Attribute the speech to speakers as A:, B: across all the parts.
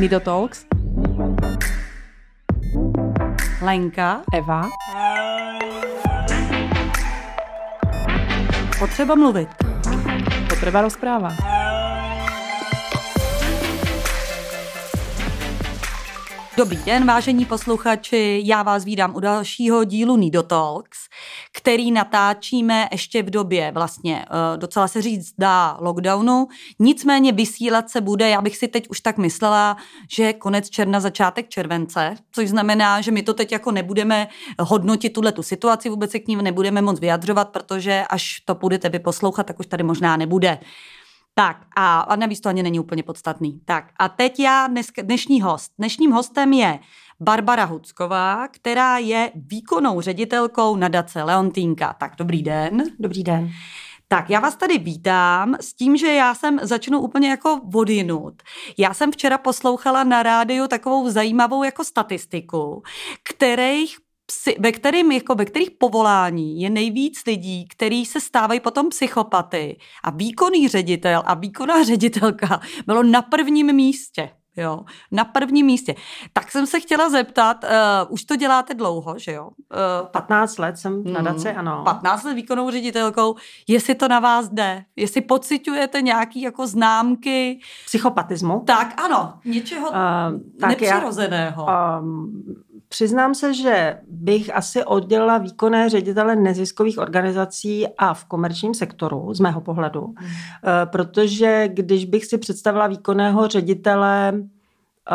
A: Nido Talks.
B: Lenka.
A: Eva.
B: Potřeba mluvit.
A: Potreba rozpráva.
B: Dobrý den, vážení posluchači, já vás vídám u dalšího dílu Nido Talks, který natáčíme ještě v době vlastně eh, docela se říct dá lockdownu, nicméně vysílat se bude, já bych si teď už tak myslela, že konec června, začátek července, což znamená, že my to teď jako nebudeme hodnotit tuhle tu situaci, vůbec se k ní nebudeme moc vyjadřovat, protože až to budete vy poslouchat, tak už tady možná nebude. Tak a, a navíc to ani není úplně podstatný. Tak a teď já dnes, dnešní host. Dnešním hostem je Barbara Hucková, která je výkonnou ředitelkou nadace Leontýnka. Tak dobrý den.
C: Dobrý den.
B: Tak já vás tady vítám s tím, že já jsem začnu úplně jako vodinut. Já jsem včera poslouchala na rádiu takovou zajímavou jako statistiku, kterých psy, ve, kterým, jako ve kterých povolání je nejvíc lidí, kteří se stávají potom psychopaty a výkonný ředitel a výkonná ředitelka bylo na prvním místě. Jo, na prvním místě. Tak jsem se chtěla zeptat, uh, už to děláte dlouho, že jo?
C: Uh, 15 let jsem v nadaci, mm, ano.
B: 15 let výkonnou ředitelkou, jestli to na vás jde, jestli pocitujete nějaký jako známky.
C: Psychopatismu?
B: Tak, ano, něčeho uh, tak nepřirozeného. Já, um,
C: Přiznám se, že bych asi oddělila výkonné ředitele neziskových organizací a v komerčním sektoru, z mého pohledu, hmm. Eh, protože když bych si představila výkonného ředitele eh,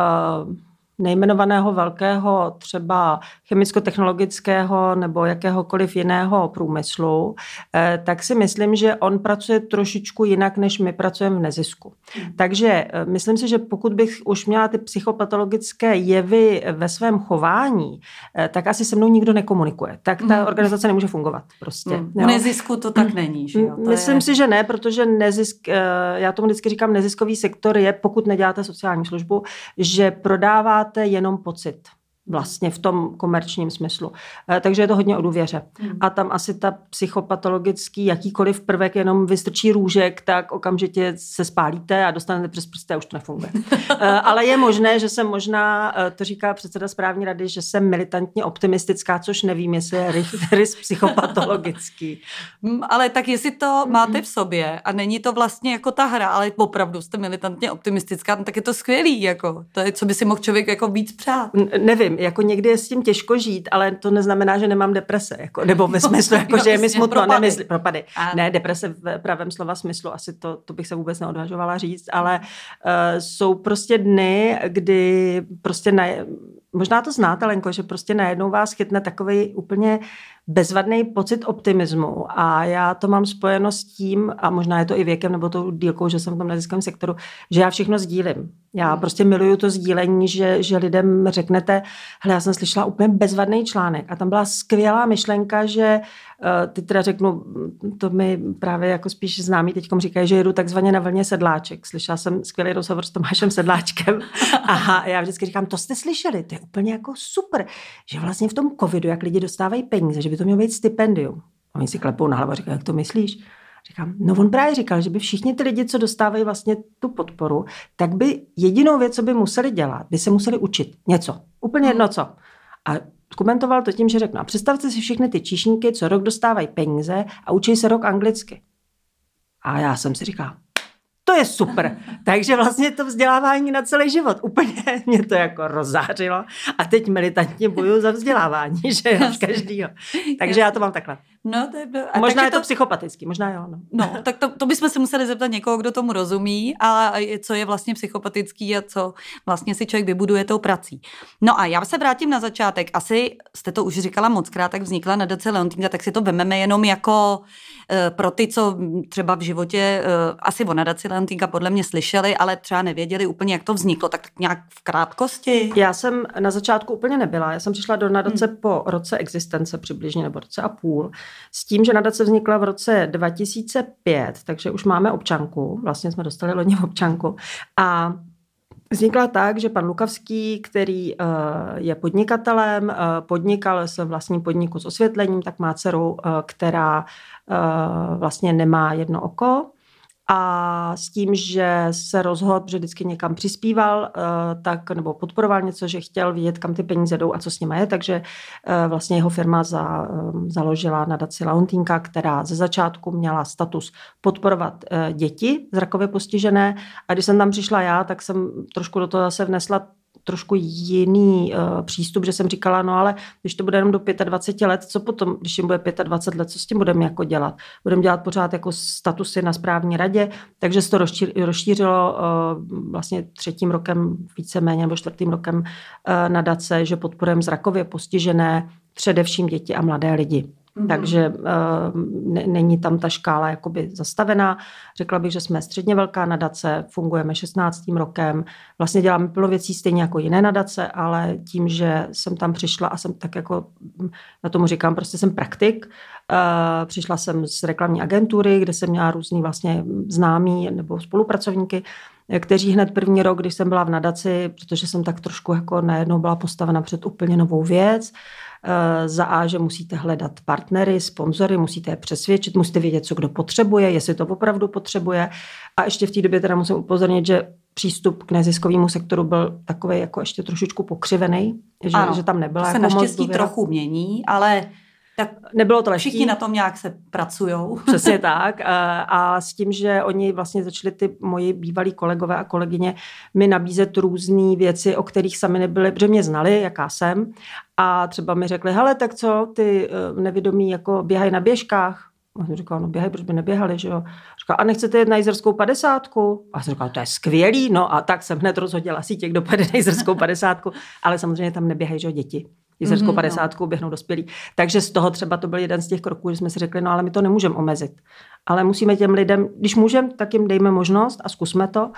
C: nejmenovaného velkého třeba chemicko-technologického nebo jakéhokoliv jiného průmyslu, eh, tak si myslím, že on pracuje trošičku jinak, než my pracujeme v nezisku. Hmm. Takže eh, myslím si, že pokud bych už měla ty psychopatologické jevy ve svém chování, eh, tak asi se mnou nikdo nekomunikuje. Tak ta hmm. organizace nemůže fungovat prostě.
B: Hmm. V nezisku to tak není, že jo?
C: To myslím je... si, že ne, protože nezisk, já tomu vždycky říkám, neziskový sektor je, pokud neděláte sociální službu, že prodává máte jenom pocit vlastně v tom komerčním smyslu. Eh, takže je to hodně o důvěře. Hmm. A tam asi ta psychopatologický jakýkoliv prvek jenom vystrčí růžek, tak okamžitě se spálíte a dostanete přes prsty a už to nefunguje. Eh, ale je možné, že jsem možná, eh, to říká předseda správní rady, že jsem militantně optimistická, což nevím, jestli je rys psychopatologický.
B: Hmm, ale tak jestli to máte v sobě a není to vlastně jako ta hra, ale opravdu jste militantně optimistická, no tak je to skvělý, jako. To je, co by si mohl člověk jako víc přát.
C: N- nevím, jako někdy je s tím těžko žít, ale to neznamená, že nemám deprese, jako, nebo ve smyslu, jako, že je mi smutno, propady. Nemysl, propady. A... Ne, deprese v pravém slova smyslu, asi to, to bych se vůbec neodvažovala říct, ale uh, jsou prostě dny, kdy prostě na, možná to znáte, Lenko, že prostě najednou vás chytne takový úplně bezvadný pocit optimismu a já to mám spojeno s tím, a možná je to i věkem nebo tou dílkou, že jsem v tom neziskovém sektoru, že já všechno sdílím. Já hmm. prostě miluju to sdílení, že, že lidem řeknete, hele, já jsem slyšela úplně bezvadný článek a tam byla skvělá myšlenka, že uh, ty teda řeknu, to mi právě jako spíš známí teďkom říkají, že jedu takzvaně na vlně sedláček. Slyšela jsem skvělý rozhovor s Tomášem Sedláčkem a já vždycky říkám, to jste slyšeli, to je úplně jako super, že vlastně v tom covidu, jak lidi dostávají peníze, že by to mělo být stipendium. A oni si klepou na hlavu a říkají, jak to myslíš? Říkám, no on právě říkal, že by všichni ty lidi, co dostávají vlastně tu podporu, tak by jedinou věc, co by museli dělat, by se museli učit něco. Úplně jedno co. A komentoval to tím, že řekl, no představte si všechny ty číšníky, co rok dostávají peníze a učí se rok anglicky. A já jsem si říkal, to je super. Takže vlastně to vzdělávání na celý život. Úplně mě to jako rozářilo. A teď militantně bojuju za vzdělávání, že jo, každýho. Takže já to mám takhle.
B: No, to je,
C: a možná je to, to psychopatický, možná jo. No,
B: no tak to, to bychom se museli zeptat někoho, kdo tomu rozumí, a co je vlastně psychopatický a co vlastně si člověk vybuduje tou prací. No a já se vrátím na začátek. Asi jste to už říkala moc krát, tak vznikla nadace Leontýnka, tak si to vememe jenom jako Eh, pro ty, co třeba v životě eh, asi o nadaci Leontýnka podle mě slyšeli, ale třeba nevěděli úplně, jak to vzniklo, tak nějak v krátkosti.
C: Já jsem na začátku úplně nebyla. Já jsem přišla do nadace hmm. po roce existence přibližně, nebo roce a půl, s tím, že nadace vznikla v roce 2005, takže už máme občanku, vlastně jsme dostali loni občanku a Vznikla tak, že pan Lukavský, který uh, je podnikatelem, uh, podnikal se vlastním podniku s osvětlením, tak má dceru, uh, která vlastně nemá jedno oko a s tím, že se rozhodl, že vždycky někam přispíval, eh, tak, nebo podporoval něco, že chtěl vidět, kam ty peníze jdou a co s nimi je, takže eh, vlastně jeho firma za, eh, založila nadaci Launtinka, která ze začátku měla status podporovat děti zrakově postižené. A když jsem tam přišla já, tak jsem trošku do toho zase vnesla trošku jiný uh, přístup, že jsem říkala, no ale když to bude jenom do 25 let, co potom, když jim bude 25 let, co s tím budeme jako dělat? Budeme dělat pořád jako statusy na správní radě, takže se to rozšířilo uh, vlastně třetím rokem, víceméně nebo čtvrtým rokem uh, nadace, že podporujeme zrakově postižené, především děti a mladé lidi. Mm-hmm. Takže uh, ne, není tam ta škála jakoby zastavená. Řekla bych, že jsme středně velká nadace, fungujeme 16. rokem, vlastně děláme plno věcí stejně jako jiné nadace, ale tím, že jsem tam přišla a jsem tak jako, na tomu říkám, prostě jsem praktik, uh, přišla jsem z reklamní agentury, kde jsem měla různý vlastně známí nebo spolupracovníky, kteří hned první rok, když jsem byla v nadaci, protože jsem tak trošku jako najednou byla postavena před úplně novou věc, Eh, za A, že musíte hledat partnery, sponzory, musíte je přesvědčit, musíte vědět, co kdo potřebuje, jestli to opravdu potřebuje. A ještě v té době teda musím upozornit, že přístup k neziskovému sektoru byl takový jako ještě trošičku pokřivený, že, ano, že tam nebyla
B: to
C: se
B: jako naštěstí trochu mění, ale tak
C: nebylo to lehký.
B: Všichni na tom nějak se pracujou.
C: Přesně tak. A, s tím, že oni vlastně začali ty moji bývalí kolegové a kolegyně mi nabízet různé věci, o kterých sami nebyli, protože mě znali, jaká jsem. A třeba mi řekli, hele, tak co, ty eh, nevědomí jako běhají na běžkách. A jsem říkala, no běhají, proč by neběhali, že jo. Říkala, a nechcete jet na jízerskou padesátku? A jsem říkala, to je skvělý, no a tak jsem hned rozhodila sítě, kdo pojede na jízerskou padesátku, ale samozřejmě tam neběhají, že jo, děti jízerskou mm-hmm, padesátku no. běhnou dospělí. Takže z toho třeba to byl jeden z těch kroků, že jsme si řekli, no ale my to nemůžeme omezit. Ale musíme těm lidem, když můžeme, tak jim dejme možnost a zkusme to.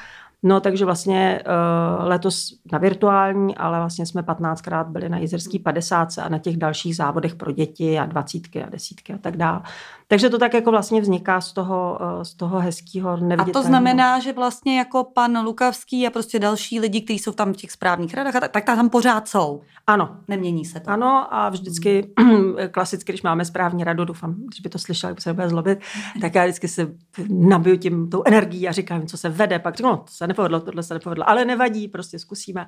C: No takže vlastně uh, letos na virtuální, ale vlastně jsme 15krát byli na jizerský 50 a na těch dalších závodech pro děti a dvacítky a desítky a tak dále. Takže to tak jako vlastně vzniká z toho, eh, z toho hezkého neviditelného.
B: A to znamená, že vlastně jako pan Lukavský a prostě další lidi, kteří jsou tam v těch správných radách, tak, tak tam pořád jsou.
C: Ano.
B: Nemění se to.
C: Ano a vždycky klasicky, když máme správní radu, doufám, když by to slyšel, jak se nebude zlobit, tak já vždycky se nabiju tím tou energií a říkám, co se vede, pak řeknu, no, to se nepovedlo, tohle se nepovedlo, ale nevadí, prostě zkusíme.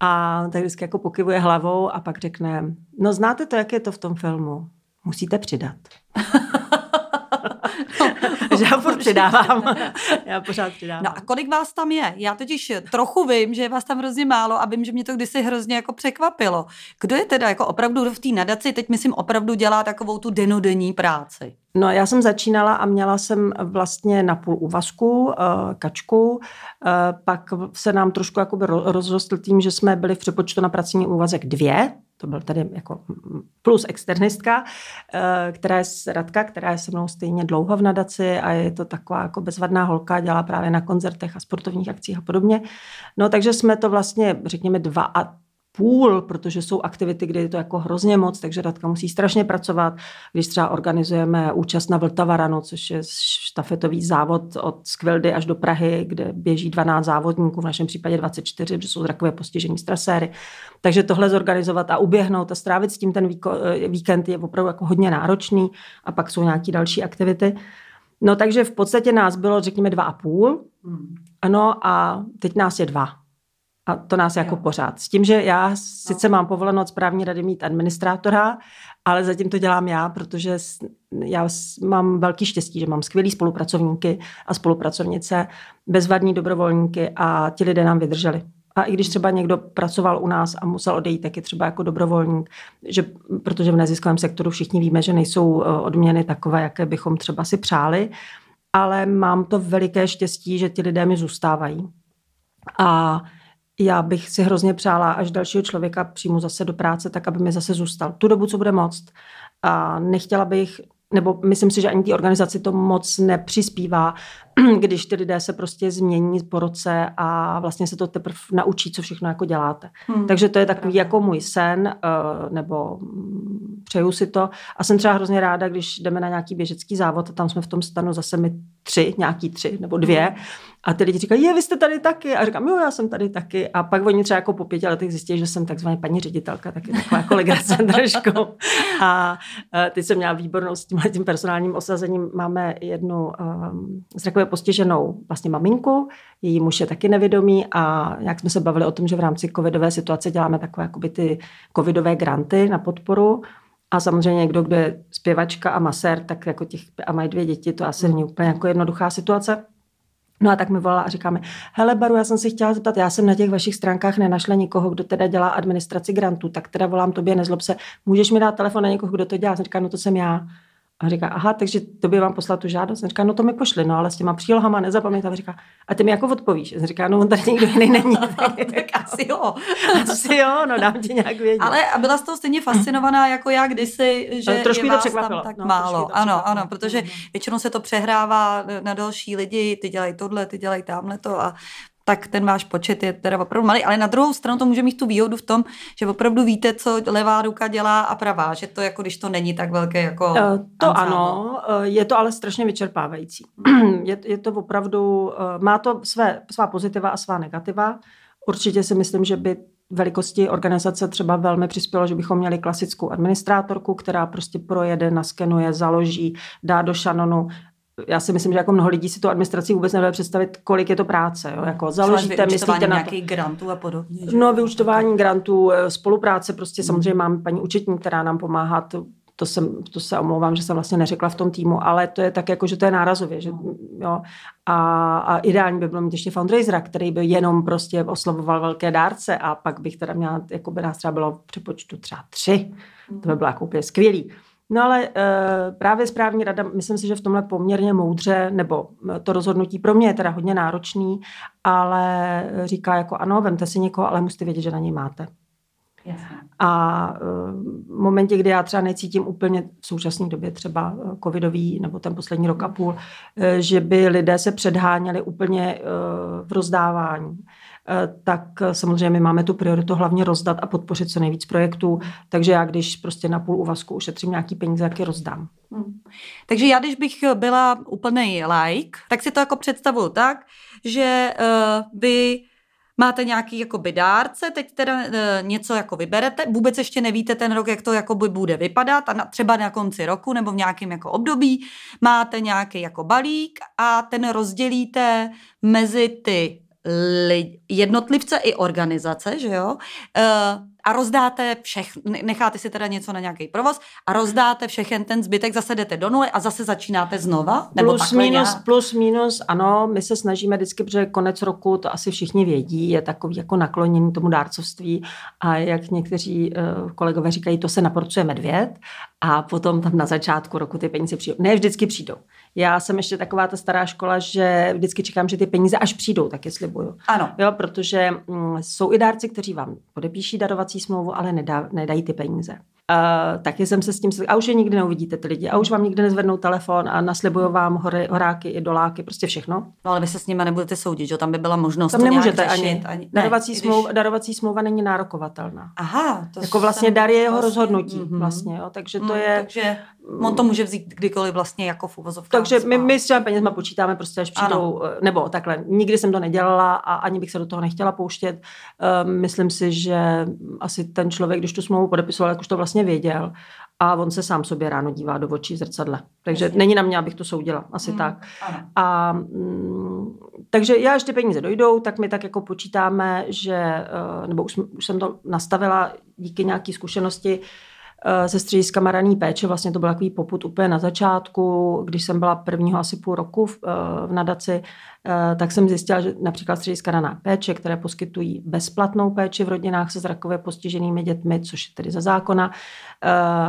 C: A tak vždycky jako pokyvuje hlavou a pak řekne, no znáte to, jak je to v tom filmu? Musíte přidat. že já furt přidávám. já pořád přidávám.
B: No a kolik vás tam je? Já totiž trochu vím, že je vás tam hrozně málo a vím, že mě to kdysi hrozně jako překvapilo. Kdo je teda jako opravdu v té nadaci, teď myslím opravdu dělá takovou tu denodenní práci?
C: No já jsem začínala a měla jsem vlastně na půl úvazku uh, kačku, uh, pak se nám trošku jakoby rozrostl tím, že jsme byli v přepočtu na pracovní úvazek dvě, to byl tady jako plus externistka, uh, která je Radka, která je se mnou stejně dlouho v nadaci a je to taková jako bezvadná holka, dělá právě na koncertech a sportovních akcích a podobně. No takže jsme to vlastně, řekněme, dva a půl, protože jsou aktivity, kde je to jako hrozně moc, takže Radka musí strašně pracovat. Když třeba organizujeme účast na Vltavaranu, což je štafetový závod od Skvildy až do Prahy, kde běží 12 závodníků, v našem případě 24, protože jsou zrakové postižení straséry. Takže tohle zorganizovat a uběhnout a strávit s tím ten eh, víkend je opravdu jako hodně náročný a pak jsou nějaké další aktivity. No takže v podstatě nás bylo, řekněme, dva a půl. Hmm. Ano, a teď nás je dva. A to nás jako jo. pořád. S tím, že já sice no. mám povoleno od správní rady mít administrátora, ale zatím to dělám já, protože já mám velký štěstí, že mám skvělý spolupracovníky a spolupracovnice, bezvadní dobrovolníky a ti lidé nám vydrželi. A i když třeba někdo pracoval u nás a musel odejít, tak je třeba jako dobrovolník, že, protože v neziskovém sektoru všichni víme, že nejsou eh, odměny takové, jaké bychom třeba si přáli, ale mám to veliké štěstí, že ti lidé mi zůstávají. A já bych si hrozně přála, až dalšího člověka přijmu zase do práce, tak aby mi zase zůstal. Tu dobu, co bude moct. A nechtěla bych, nebo myslím si, že ani té organizaci to moc nepřispívá, když ty lidé se prostě změní po roce a vlastně se to teprve naučí, co všechno jako děláte. Hmm. Takže to je takový jako můj sen, eh, nebo přeju si to. A jsem třeba hrozně ráda, když jdeme na nějaký běžecký závod a tam jsme v tom stanu zase my tři, nějaký tři nebo dvě. Hmm. A ty lidi říkají, je, vy jste tady taky. A říkám, jo, já jsem tady taky. A pak oni třeba jako po pěti letech zjistili, že jsem takzvaně paní ředitelka, taky taková jako legrace trošku. A teď jsem měla výbornou s tím, tím personálním osazením. Máme jednu um, zrakové postiženou vlastně maminku, její muž je taky nevědomý a jak jsme se bavili o tom, že v rámci covidové situace děláme takové jakoby ty covidové granty na podporu a samozřejmě někdo, kdo je zpěvačka a masér, tak jako těch, a mají dvě děti, to asi není úplně jako jednoduchá situace. No a tak mi volala a říkáme, hele Baru, já jsem si chtěla zeptat, já jsem na těch vašich stránkách nenašla nikoho, kdo teda dělá administraci grantů, tak teda volám tobě, nezlob se, můžeš mi dát telefon na někoho, kdo to dělá? Jsem říká, no to jsem já. A říká, aha, takže to by vám poslat tu žádost. A říká, no to mi pošli, no ale s těma přílohama nezapamět. A říká, a ty mi jako odpovíš. A říká, no on tady nikdo jiný není.
B: tak asi jo.
C: asi jo, no dám ti nějak vědět.
B: Ale a byla z toho stejně fascinovaná jako já kdysi, že ale
C: trošku
B: je
C: to překvapilo.
B: tam tak no, málo. To ano, ano, protože většinou se to přehrává na další lidi, ty dělají tohle, ty dělají tamhle to a tak ten váš počet je teda opravdu malý. Ale na druhou stranu to může mít tu výhodu v tom, že opravdu víte, co levá ruka dělá a pravá, že to jako když to není tak velké jako uh,
C: To ansáno. ano, uh, je to ale strašně vyčerpávající. je, je to opravdu, uh, má to své, svá pozitiva a svá negativa. Určitě si myslím, že by velikosti organizace třeba velmi přispělo, že bychom měli klasickou administrátorku, která prostě projede, naskenuje, založí, dá do šanonu já si myslím, že jako mnoho lidí si tu administraci vůbec nevede představit, kolik je to práce. Jo? Jako založíte, myslíte na
B: to. grantů a podobně.
C: No, vyučtování grantů, eh, spolupráce, prostě hmm. samozřejmě máme paní účetní, která nám pomáhá to, to, jsem, to se omlouvám, že jsem vlastně neřekla v tom týmu, ale to je tak jako, že to je nárazově. Že, jo. A, a ideální by bylo mít ještě fundraisera, který by jenom prostě oslovoval velké dárce a pak bych teda měla, jako by nás třeba bylo přepočtu třeba tři. To by bylo jako úplně skvělý. No ale e, právě správní rada, myslím si, že v tomhle poměrně moudře, nebo eh, to rozhodnutí pro mě je teda hodně náročný, ale říká jako ano, vemte si někoho, ale musíte vědět, že na něj máte. A e, v momentě, kdy já třeba necítím úplně v současné době třeba covidový nebo ten poslední rok a půl, že by lidé se předháněli úplně v rozdávání, Eh, tak eh, samozřejmě my máme tu prioritu hlavně rozdat a podpořit co nejvíc projektů, takže já když prostě na půl úvazku ušetřím nějaký peníze, jak je rozdám. Hmm.
B: Takže já, když bych byla úplný like, tak si to jako představuju tak, že uh, vy máte nějaký jakoby dárce, teď teda uh, něco jako vyberete, vůbec ještě nevíte ten rok, jak to jakoby bude vypadat a na, třeba na konci roku nebo v nějakém jako období máte nějaký jako balík a ten rozdělíte mezi ty jednotlivce i organizace, že jo, uh, a rozdáte všech, necháte si teda něco na nějaký provoz a rozdáte všechen ten zbytek, zase jdete do nuly a zase začínáte znova?
C: Nebo plus minus, nějak? plus minus, ano, my se snažíme vždycky, protože konec roku, to asi všichni vědí, je takový jako naklonění tomu dárcovství a jak někteří uh, kolegové říkají, to se naporcuje medvěd a potom tam na začátku roku ty peníze přijdou. Ne, vždycky přijdou. Já jsem ještě taková ta stará škola, že vždycky čekám, že ty peníze až přijdou, tak je slibuju.
B: Ano.
C: Jo, protože mm, jsou i dárci, kteří vám podepíší darovací smlouvu, ale nedá, nedají ty peníze. Uh, taky jsem se s tím, a už je nikdy neuvidíte ty lidi, a už vám nikdy nezvednou telefon a naslibují vám hory, horáky i doláky, prostě všechno.
B: No ale vy se s nimi nebudete soudit, že tam by byla možnost
C: Tam nemůžete
B: řešit,
C: ani. ani darovací, když... smlouva, darovací smlouva není nárokovatelná.
B: Aha.
C: To jako vlastně dar je jeho vlastně, rozhodnutí. Mm-hmm. Vlastně, jo, takže to mm, je...
B: Takže on to může vzít kdykoliv vlastně jako v uvozovkách.
C: Takže my, my s těmi penězma počítáme prostě, až přijdou, ano. nebo takhle, nikdy jsem to nedělala a ani bych se do toho nechtěla pouštět. Uh, myslím si, že asi ten člověk, když tu smlouvu podepisoval, jak už to vlastně věděl a on se sám sobě ráno dívá do očí v zrcadle. Takže Jasně. není na mě, abych to soudila. Asi hmm. tak. Ano. A mm, takže já, až ty peníze dojdou, tak my tak jako počítáme, že, eh, nebo už, už jsem to nastavila díky nějaké zkušenosti, Eh, ze střediska Maraný péče. Vlastně to byl takový poput úplně na začátku, když jsem byla prvního asi půl roku v, eh, v nadaci, eh, tak jsem zjistila, že například střediska Raná péče, které poskytují bezplatnou péči v rodinách se zrakově postiženými dětmi, což je tedy za zákona,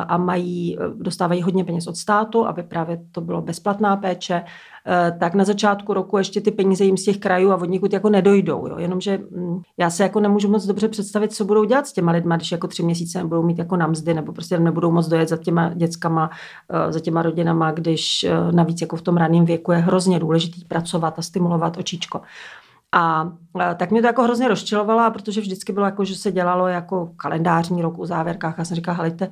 C: a mají, dostávají hodně peněz od státu, aby právě to bylo bezplatná péče, Eh, tak na začátku roku ještě ty peníze jim z těch krajů a od jako nedojdou. Jo. Jenomže mm, já se jako nemůžu moc dobře představit, co budou dělat s těma lidma, když jako tři měsíce nebudou mít jako na mzdy, nebo prostě nebudou moc dojet za těma dětskama, eh, za těma rodinama, když eh, navíc jako v tom raném věku je hrozně důležitý pracovat a stimulovat očičko. A tak mě to jako hrozně rozčilovalo, protože vždycky bylo jako, že se dělalo jako kalendářní rok u závěrkách. A jsem říkala, helejte,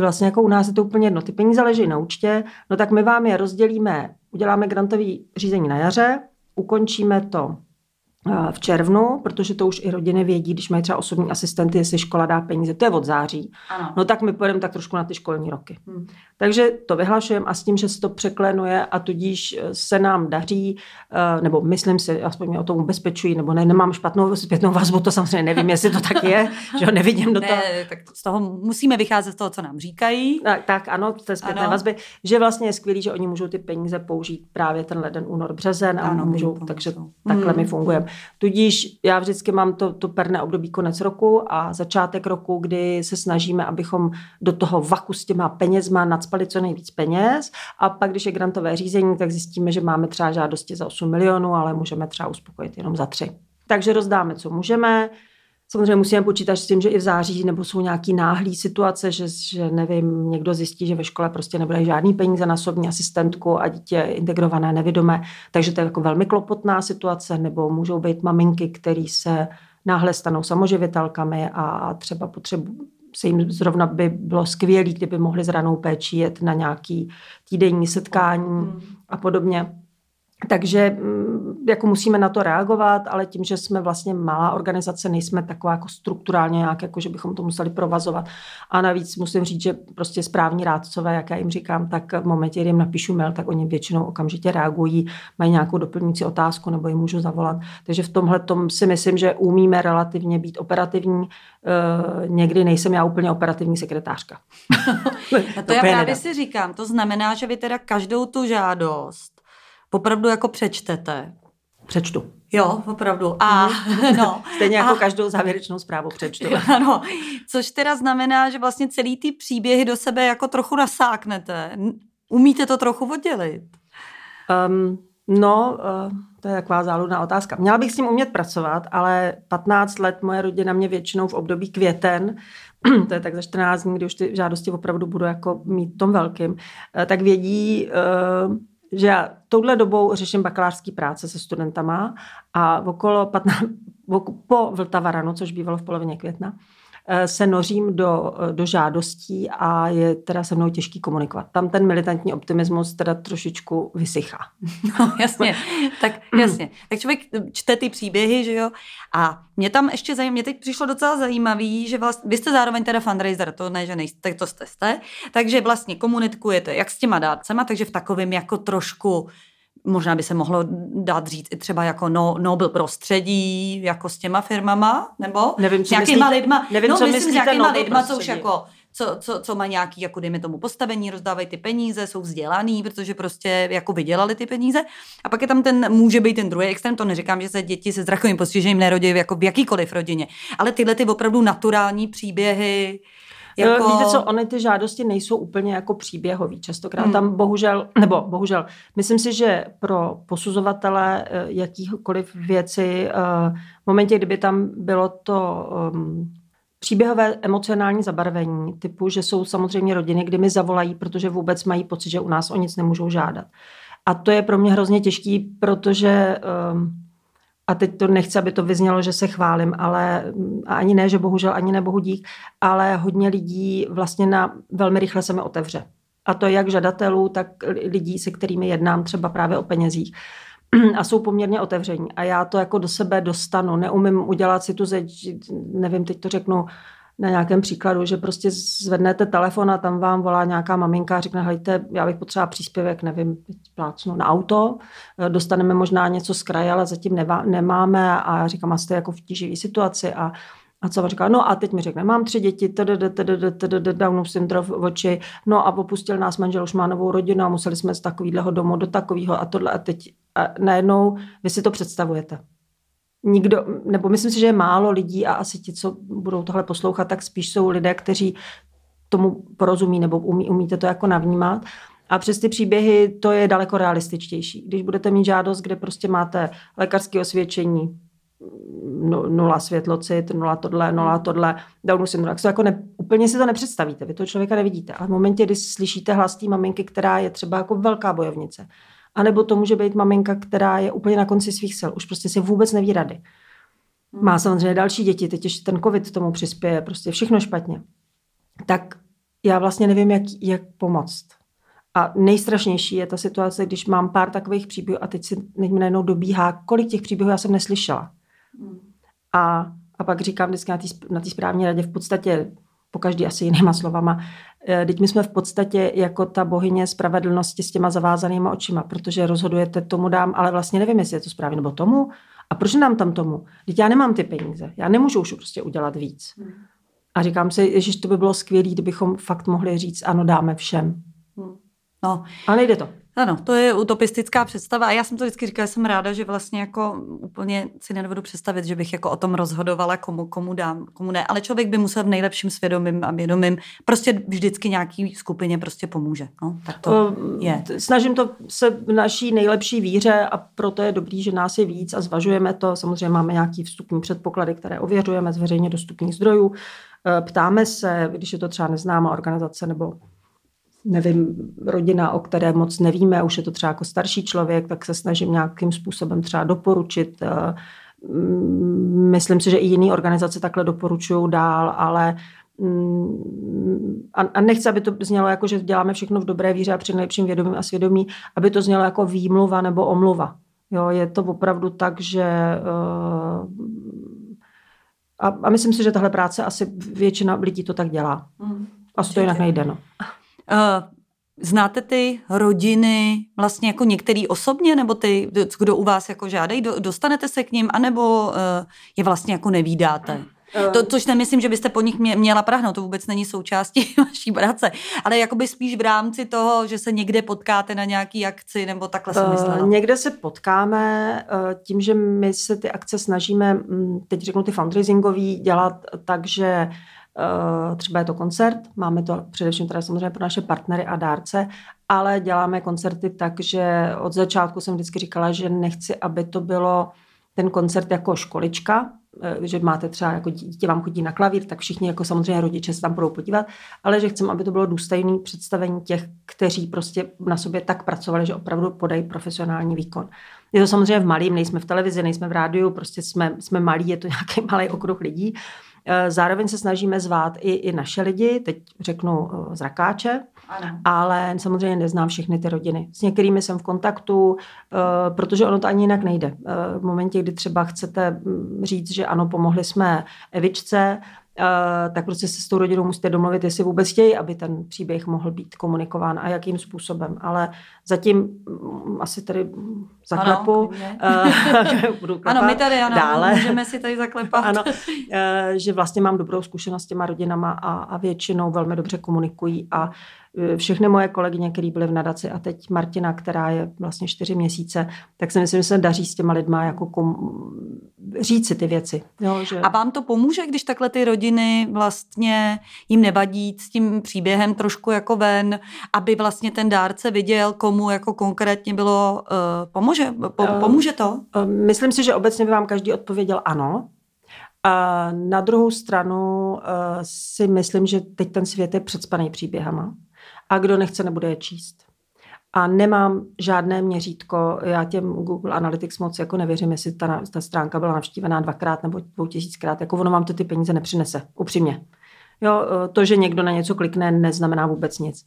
C: vlastně jako u nás je to úplně jedno. Ty peníze leží na účtě, no tak my vám je rozdělíme, uděláme grantový řízení na jaře, ukončíme to v červnu, protože to už i rodiny vědí, když mají třeba osobní asistenty, jestli škola dá peníze, to je od září, ano. no tak my pojedeme tak trošku na ty školní roky. Hmm. Takže to vyhlašujeme a s tím, že se to překlenuje a tudíž eh, se nám daří, eh, nebo myslím si, aspoň mě o tom ubezpečují, nebo ne, nemám špatnou zpětnou vazbu, to samozřejmě nevím, jestli to tak je, že ho nevidím do toho.
B: Ne, tak z toho musíme vycházet z toho, co nám říkají.
C: Tak, tak ano, z té zpětné ano. vazby, že vlastně je skvělý, že oni můžou ty peníze použít právě ten leden, únor, březen a ano, můžou, takže takhle hmm. my fungujeme. Tudíž já vždycky mám to, to perné období konec roku a začátek roku, kdy se snažíme, abychom do toho vaku s těma penězma nadspali co nejvíc peněz a pak, když je grantové řízení, tak zjistíme, že máme třeba žádosti za 8 milionů, ale můžeme třeba uspokojit jenom za 3. Takže rozdáme, co můžeme, Samozřejmě musíme počítat s tím, že i v září nebo jsou nějaký náhlý situace, že, že nevím, někdo zjistí, že ve škole prostě nebude žádný peníze na osobní asistentku a dítě integrované, nevidomé. Takže to je jako velmi klopotná situace, nebo můžou být maminky, které se náhle stanou samoživitelkami a třeba potřebu, se jim zrovna by bylo skvělé, kdyby mohli s ranou péčí jet na nějaký týdenní setkání hmm. a podobně. Takže mm, jako musíme na to reagovat, ale tím, že jsme vlastně malá organizace, nejsme taková jako strukturálně nějak, jako že bychom to museli provazovat. A navíc musím říct, že prostě správní rádcové, jak já jim říkám, tak v momentě, kdy jim napíšu mail, tak oni většinou okamžitě reagují, mají nějakou doplňující otázku nebo jim můžu zavolat. Takže v tomhle tom si myslím, že umíme relativně být operativní. E, někdy nejsem já úplně operativní sekretářka.
B: to, to já právě si říkám, to znamená, že vy teda každou tu žádost opravdu jako přečtete.
C: Přečtu.
B: Jo, opravdu. A,
C: mhm. no. Stejně jako a, každou závěrečnou zprávu přečtu.
B: Ano, což teda znamená, že vlastně celý ty příběhy do sebe jako trochu nasáknete. Umíte to trochu oddělit?
C: Um, no, uh, to je taková záludná otázka. Měla bych s tím umět pracovat, ale 15 let moje rodina mě většinou v období květen to je tak za 14 dní, kdy už ty žádosti opravdu budu jako mít tom velkým, eh, tak vědí, uh, že já touhle dobou řeším bakalářský práce se studentama a okolo 15, po Vltavaranu, což bývalo v polovině května, se nořím do, eh, do žádostí a je teda se mnou těžký komunikovat. Tam ten militantní optimismus teda trošičku vysychá.
B: No, jasně, tak jasně. Tak člověk čte ty příběhy, že jo? A mě tam ještě zajímavé, mě teď přišlo docela zajímavý, že vlastně, vy jste zároveň teda fundraiser, to ne, že nejste, to jste, jste, takže vlastně komunikujete jak s těma dárcema, takže v takovém jako trošku možná by se mohlo dát říct i třeba jako no, Nobel prostředí, jako s těma firmama, nebo
C: nevím,
B: co nějakýma
C: myslíte,
B: lidma,
C: nevím,
B: no,
C: co
B: myslím,
C: s
B: nějakýma lidma, co už jako co, co, co má nějaký, jako dejme tomu, postavení, rozdávají ty peníze, jsou vzdělaný, protože prostě jako vydělali ty peníze. A pak je tam ten, může být ten druhý extrém, to neříkám, že se děti se zrakovým postižením nerodí jako v jakýkoliv rodině, ale tyhle ty opravdu naturální příběhy,
C: jako... Víte co, ony ty žádosti nejsou úplně jako příběhový. Častokrát hmm. tam bohužel, nebo bohužel, myslím si, že pro posuzovatele eh, jakýchkoliv věci, eh, v momentě, kdyby tam bylo to um, příběhové emocionální zabarvení, typu, že jsou samozřejmě rodiny, kdy mi zavolají, protože vůbec mají pocit, že u nás o nic nemůžou žádat. A to je pro mě hrozně těžký, protože um, a teď to nechci, aby to vyznělo, že se chválím, ale a ani ne, že bohužel, ani ne bohu dík, ale hodně lidí vlastně na velmi rychle se mi otevře. A to jak žadatelů, tak lidí, se kterými jednám třeba právě o penězích. A jsou poměrně otevření. A já to jako do sebe dostanu. Neumím udělat si tu zeď, nevím, teď to řeknu, na nějakém příkladu, že prostě zvednete telefon a tam vám volá nějaká maminka a řekne, hejte, já bych potřeba příspěvek, nevím, plácnu na auto, eh, dostaneme možná něco z kraje, ale zatím nevá, nemáme a já říkám, a jste jako v tíživý situaci a a co? Říká, no a teď mi řekne, mám tři děti, Downův syndrom v oči, no a opustil nás manžel, už má novou rodinu a museli jsme z takového domu do takového a tohle a teď a najednou vy si to představujete nikdo, nebo myslím si, že je málo lidí a asi ti, co budou tohle poslouchat, tak spíš jsou lidé, kteří tomu porozumí nebo umí, umíte to jako navnímat. A přes ty příběhy to je daleko realističtější. Když budete mít žádost, kde prostě máte lékařské osvědčení, nula světlocit, nula tohle, nula tohle, Downu syndrom, to jako ne, úplně si to nepředstavíte, vy toho člověka nevidíte. Ale v momentě, kdy slyšíte hlas té maminky, která je třeba jako velká bojovnice, a nebo to může být maminka, která je úplně na konci svých sil, už prostě si vůbec neví rady. Hmm. Má samozřejmě další děti, teď ještě ten covid tomu přispěje, prostě všechno špatně. Tak já vlastně nevím, jak, jak pomoct. A nejstrašnější je ta situace, když mám pár takových příběhů a teď si mi najednou dobíhá, kolik těch příběhů já jsem neslyšela. Hmm. A, a pak říkám vždycky na té správní radě v podstatě po každý asi jinýma slovama. Eh, teď my jsme v podstatě jako ta bohyně spravedlnosti s těma zavázanýma očima, protože rozhodujete tomu dám, ale vlastně nevím, jestli je to správně nebo tomu. A proč nám tam tomu? Teď já nemám ty peníze. Já nemůžu už prostě udělat víc. Hmm. A říkám si, že to by bylo skvělé, kdybychom fakt mohli říct, ano, dáme všem. Hmm.
B: No.
C: A nejde to.
B: Ano, to je utopistická představa a já jsem to vždycky říkala, jsem ráda, že vlastně jako úplně si nedovedu představit, že bych jako o tom rozhodovala, komu, komu dám, komu ne, ale člověk by musel v nejlepším svědomím a vědomím prostě vždycky nějaký skupině prostě pomůže. No, tak to je.
C: Snažím to se v naší nejlepší víře a proto je dobrý, že nás je víc a zvažujeme to. Samozřejmě máme nějaký vstupní předpoklady, které ověřujeme z veřejně dostupných zdrojů. E, ptáme se, když je to třeba neznámá organizace nebo nevím, rodina, o které moc nevíme, už je to třeba jako starší člověk, tak se snažím nějakým způsobem třeba doporučit. Eh, mm, myslím si, že i jiné organizace takhle doporučují dál, ale mm, a nechci, aby to znělo jako, že děláme všechno v dobré víře a při nejlepším vědomí a svědomí, aby to znělo jako výmluva nebo omluva. Jo, je to opravdu tak, že uh, a, a myslím si, že tahle práce asi většina lidí to tak dělá. Mm. Asi to jinak nejde. No.
B: Uh, znáte ty rodiny vlastně jako některý osobně, nebo ty, kdo u vás jako žádají, dostanete se k ním, anebo uh, je vlastně jako nevídáte? To, eh. což nemyslím, že byste po nich mě, měla prahnout, to vůbec není součástí vaší práce, ale jakoby spíš v rámci toho, že se někde potkáte na nějaký akci, nebo takhle jsem myslela.
C: Někde se potkáme tím, že my se ty akce snažíme, mm, teď řeknu ty fundraisingový, dělat tak, že Eh, třeba je to koncert, máme to především teda samozřejmě pro naše partnery a dárce, ale děláme koncerty tak, že od začátku jsem vždycky říkala, že nechci, aby to bylo ten koncert jako školička, eh, že máte třeba jako dítě vám chodí na klavír, tak všichni jako samozřejmě rodiče se tam budou podívat, ale že chcem, aby to bylo důstojné představení těch, kteří prostě na sobě tak pracovali, že opravdu podají profesionální výkon. Je to samozřejmě v malým, nejsme v televizi, nejsme v rádiu, prostě jsme, jsme malí, je to nějaký malý okruh lidí, Eh, zároveň se snažíme zvát i, i naše lidi, teď řeknu eh, z Rakáče, ano. ale samozřejmě neznám všechny ty rodiny. S některými jsem v kontaktu, eh, protože ono to ani jinak nejde. V momentě, kdy třeba chcete mm, říct, že ano, pomohli jsme Evičce, tak prostě se s tou rodinou musíte domluvit, jestli vůbec chtějí, aby ten příběh mohl být komunikován a jakým způsobem. Ale zatím um, asi tady zaklepu. Ano,
B: uh, budu ano my tady ano, dále. můžeme si tady zaklepat.
C: ano, uh, že vlastně mám dobrou zkušenost s těma rodinama a, a většinou velmi dobře komunikují a všechny moje kolegyně, které byly v nadaci a teď Martina, která je vlastně čtyři měsíce, tak si myslím, že se daří s těma lidma jako kom... říct si ty věci. Jo, že...
B: A vám to pomůže, když takhle ty rodiny vlastně jim nevadí s tím příběhem trošku jako ven, aby vlastně ten dárce viděl, komu jako konkrétně bylo, uh, pomůže, po, uh, pomůže to?
C: Uh, myslím si, že obecně by vám každý odpověděl ano, a na druhou stranu uh, si myslím, že teď ten svět je předspaný příběhama a kdo nechce, nebude je číst. A nemám žádné měřítko, já těm Google Analytics moc jako nevěřím, jestli ta, ta stránka byla navštívená dvakrát nebo dvou tisíckrát, jako ono vám to ty peníze nepřinese, upřímně. Jo, to, že někdo na něco klikne, neznamená vůbec nic.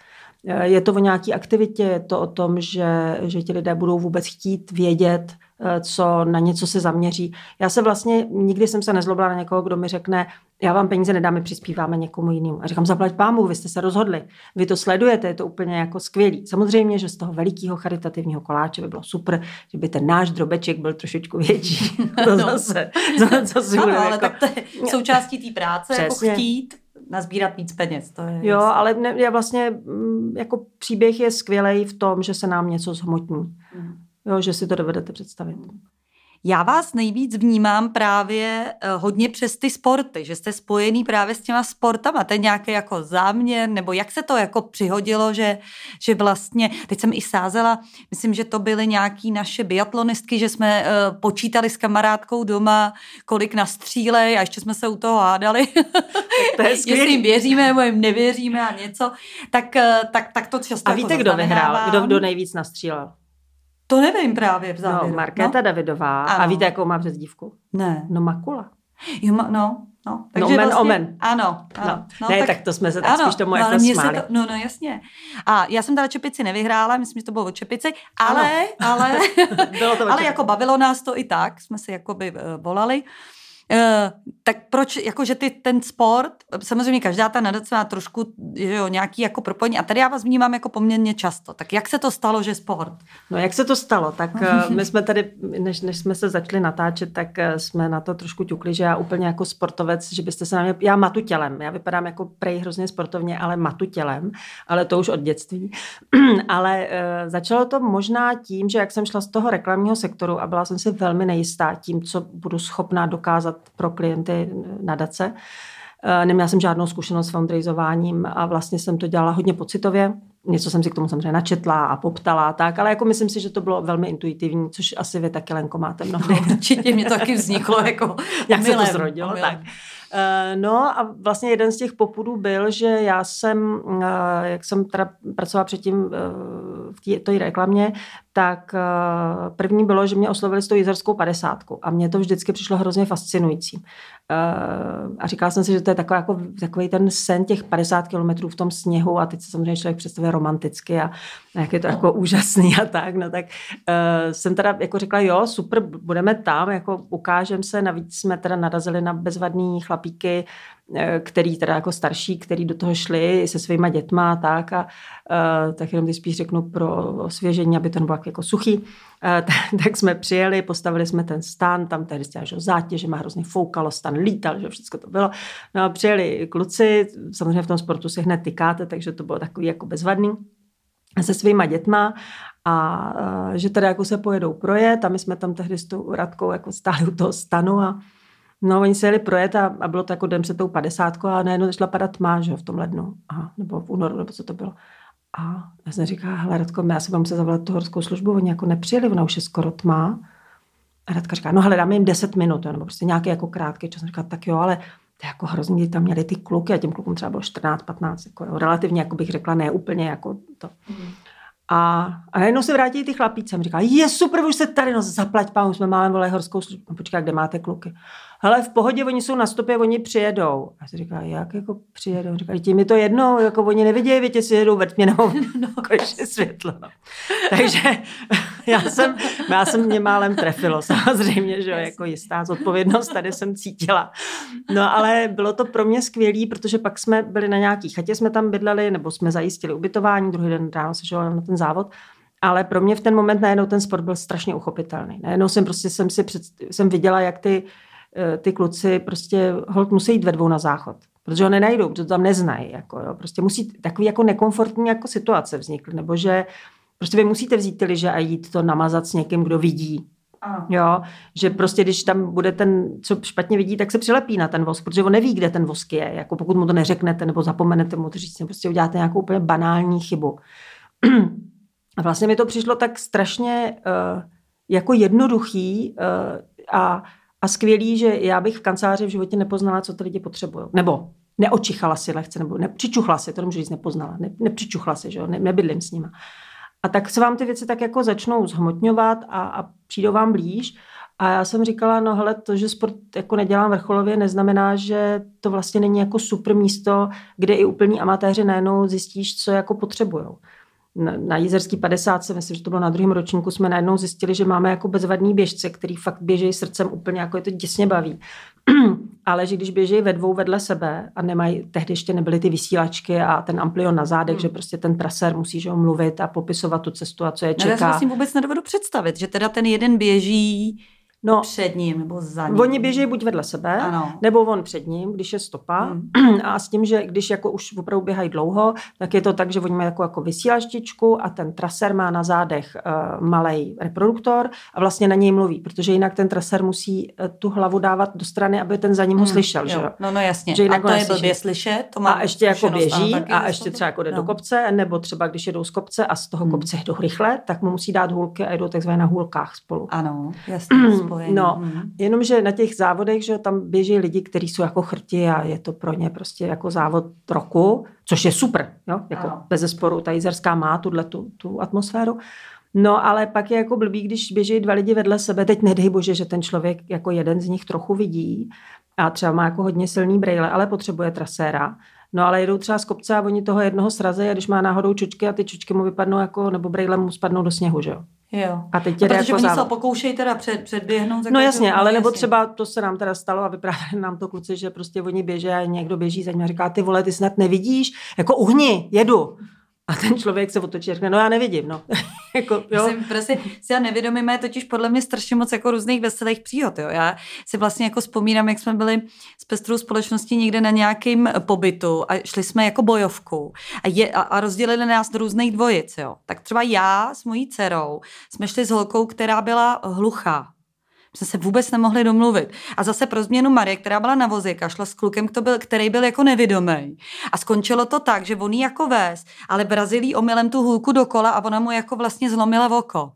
C: Je to o nějaké aktivitě, je to o tom, že, že ti lidé budou vůbec chtít vědět, co na něco se zaměří. Já se vlastně, nikdy jsem se nezlobila na někoho, kdo mi řekne, já vám peníze nedáme, přispíváme někomu jinému. A říkám, zaplať pámu, vy jste se rozhodli, vy to sledujete, je to úplně jako skvělý. Samozřejmě, že z toho velikého charitativního koláče by bylo super, že by ten náš drobeček byl trošičku větší. to zase,
B: to zase ano, ale jako... tak to je součástí té práce, jako Přesně. jako chtít nazbírat víc peněz. To je
C: jo, jasný. ale ne, já vlastně, mm, jako příběh je skvělý v tom, že se nám něco zhmotní. Hmm. Jo, že si to dovedete představit.
B: Já vás nejvíc vnímám právě eh, hodně přes ty sporty, že jste spojený právě s těma sportama. To je nějaký jako záměr, nebo jak se to jako přihodilo, že, že vlastně, teď jsem i sázela, myslím, že to byly nějaký naše biatlonistky, že jsme uh, počítali s kamarádkou doma, kolik nastřílej a ještě jsme se u toho hádali. To je Jestli jim věříme nebo jim nevěříme a něco, tak, uh, tak, tak to často
C: A víte, jako kdo vyhrál? Kdo, kdo nejvíc nastřílel?
B: To nevím právě v závěru.
C: No, Markéta no? Davidová. Ano. A víte, jakou má přezdívku?
B: Ne.
C: No Makula.
B: Jo, no, No,
C: takže no, men, vlastně, omen.
B: Ano, ano. No.
C: No, ne, tak, tak to jsme se tak ano, spíš tomu no, jako smáli. To,
B: no, no, jasně. A já jsem teda čepici nevyhrála, myslím, že to bylo o čepici, ale, ano. ale, bylo to ale jako bavilo nás to i tak, jsme si jakoby uh, volali. Uh, tak proč, jakože ty, ten sport, samozřejmě každá ta nadace má trošku jo, nějaký jako propojení a tady já vás vnímám jako poměrně často. Tak jak se to stalo, že sport?
C: No jak se to stalo? Tak uh, my jsme tady, než, než jsme se začali natáčet, tak uh, jsme na to trošku ťukli, že já úplně jako sportovec, že byste se na mě, já matu tělem, já vypadám jako prej hrozně sportovně, ale matu tělem, ale to už od dětství. ale uh, začalo to možná tím, že jak jsem šla z toho reklamního sektoru a byla jsem si velmi nejistá tím, co budu schopná dokázat dělat pro klienty nadace. Eh, neměla jsem žádnou zkušenost s fundraizováním a vlastně jsem to dělala hodně pocitově. Něco jsem si k tomu samozřejmě načetla a poptala a tak, ale jako myslím si, že to bylo velmi intuitivní, což asi vy taky, Lenko, máte mnohdy.
B: No, určitě mě to taky vzniklo jako
C: Jak se to zrodilo, tak. Eh, no a vlastně jeden z těch popudů byl, že já jsem, eh, jak jsem teda pracovala předtím v té reklamě, tak první bylo, že mě oslovili s tou jizerskou padesátku a mně to vždycky přišlo hrozně fascinující. A říkala jsem si, že to je takový, jako, takový ten sen těch 50 kilometrů v tom sněhu a teď se samozřejmě člověk představuje romanticky a, a jak je to jako úžasný a tak, no tak uh, jsem teda jako řekla, jo, super, budeme tam, jako ukážem se, navíc jsme teda narazili na bezvadný chlapíky, Eh, který teda jako starší, který do toho šli se svýma dětma a tak a uh, tak jenom ty spíš řeknu pro osvěžení, aby to nebylo jako suchý. Uh, tak, tak, jsme přijeli, postavili jsme ten stan, tam tehdy stěla, že zátěž, má hrozně foukalo, stan lítal, že všechno to bylo. No a přijeli kluci, samozřejmě v tom sportu se hned tykáte, takže to bylo takový jako bezvadný se svýma dětma a že teda jako se pojedou projet a my jsme tam tehdy s tou Radkou jako stáli u toho stanu a No, oni se jeli projet a, a bylo to jako den před tou padesátkou a najednou začala padat tma, že v tom lednu. Aha, nebo v únoru, nebo co to bylo. A já jsem říkala, hele Radko, já se vám se zavolat tu horskou službu, oni jako nepřijeli, ona už je skoro tma. A Radka říká, no hele, dáme jim 10 minut, nebo prostě nějaký jako krátký čas. Říkala, tak jo, ale to je jako hrozně, tam měli ty kluky a těm klukům třeba bylo 14, 15, jako jo, relativně, jako bych řekla, ne úplně jako to. Mm. A, a najednou se vrátí ty chlapíci a mi říká, je super, už se tady, no zaplať pánu, jsme málem volali horskou službu. No, počkej, kde máte kluky? hele, v pohodě, oni jsou na stopě, oni přijedou. A se říká, jak jako přijedou? Říká, tím je to jedno, jako oni nevidějí, víte, si jedou vrtmě nebo no, konečně světlo. No. Takže já jsem, já jsem mě málem trefilo, samozřejmě, že jo, jako jistá zodpovědnost tady jsem cítila. No ale bylo to pro mě skvělé, protože pak jsme byli na nějaký chatě, jsme tam bydleli, nebo jsme zajistili ubytování, druhý den ráno se šel na ten závod. Ale pro mě v ten moment najednou ten sport byl strašně uchopitelný. Najednou jsem prostě jsem si před, jsem viděla, jak ty Eh, ty kluci prostě hold musí jít ve dvou na záchod. Protože ho nenajdou, protože to tam neznají. Jako, jo. Prostě musí takový jako nekomfortní jako situace vznikly, nebo že prostě vy musíte vzít ty liže a jít to namazat s někým, kdo vidí. Ano. Jo, že prostě když tam bude ten, co špatně vidí, tak se přilepí na ten vosk, protože on neví, kde ten vosk je. Jako pokud mu to neřeknete nebo zapomenete mu to říct, prostě uděláte nějakou úplně banální chybu. A vlastně mi to přišlo tak strašně uh, jako jednoduchý uh, a a skvělý, že já bych v kanceláři v životě nepoznala, co ty lidi potřebují. Nebo neočichala si lehce, nebo nepřičuchla si, to nemůžu říct nepoznala, ne, nepřičuchla si, že jo, ne, nebydlím s nima. A tak se vám ty věci tak jako začnou zhmotňovat a, a přijdou vám blíž. A já jsem říkala, no hele, to, že sport jako nedělám vrcholově, neznamená, že to vlastně není jako super místo, kde i úplní amatéři najednou zjistíš, co jako potřebujou na, na Jízerský 50, se myslím, že to bylo na druhém ročníku, jsme najednou zjistili, že máme jako bezvadný běžce, který fakt běží srdcem úplně, jako je to děsně baví. Ale že když běží ve dvou vedle sebe a nemají, tehdy ještě nebyly ty vysílačky a ten amplion na zádech, hmm. že prostě ten traser musí že mluvit a popisovat tu cestu a co je čeká. No, já
B: si vlastně vůbec nedovedu představit, že teda ten jeden běží No, před ním nebo za ním.
C: Oni běží buď vedle sebe, ano. nebo on před ním, když je stopa. Hmm. A s tím, že když jako už opravdu běhají dlouho, tak je to tak, že oni mají jako, jako vysílačtičku a ten traser má na zádech uh, eh, malý reproduktor a vlastně na něj mluví, protože jinak ten traser musí uh, tu hlavu dávat do strany, aby ten za ním ho hmm, slyšel. Jo. Že?
B: No, no jasně. Že jinak a to je blbě slyšet. To
C: má a ještě jako běží a ještě třeba jako jde no. do kopce, nebo třeba když jedou z kopce a z toho hmm. kopce jdou rychle, tak mu musí dát hůlky a jdou takzvaně na hůlkách spolu.
B: Ano, jasně,
C: spojení. No, mm. jenomže na těch závodech, že tam běží lidi, kteří jsou jako chrti a je to pro ně prostě jako závod roku, což je super, jo? jako ano. bez zesporu. Ta Jizerská má tuhle tu, tu atmosféru. No, ale pak je jako blbý, když běží dva lidi vedle sebe, teď nedej bože, že ten člověk jako jeden z nich trochu vidí, a třeba má jako hodně silný brejle, ale potřebuje traséra, No ale jedou třeba z kopce a oni toho jednoho sraze a když má náhodou čučky a ty čučky mu vypadnou jako, nebo brejle mu spadnou do sněhu, že jo?
B: Jo.
C: A teď no,
B: protože
C: jako
B: oni se pokoušejí teda před, předběhnout.
C: No jasně, ale nebo třeba to se nám teda stalo a vyprávěli nám to kluci, že prostě oni běží a někdo běží za ním a říká, ty vole, ty snad nevidíš? Jako uhni, jedu. A ten člověk se otočí a řekne, no já nevidím, no. jako, jo.
B: Jsem prostě si já nevědomíme totiž podle mě strašně moc jako různých veselých příhod, jo. Já si vlastně jako vzpomínám, jak jsme byli s pestrou společností někde na nějakým pobytu a šli jsme jako bojovku a, je, a, a rozdělili nás do různých dvojic, jo. Tak třeba já s mojí dcerou jsme šli s holkou, která byla hluchá, jsme se vůbec nemohli domluvit. A zase pro změnu Marie, která byla na vozíka, šla s klukem, který byl jako nevidomý. A skončilo to tak, že on jako vez, ale Brazílii omylem tu hůlku dokola a ona mu jako vlastně zlomila oko.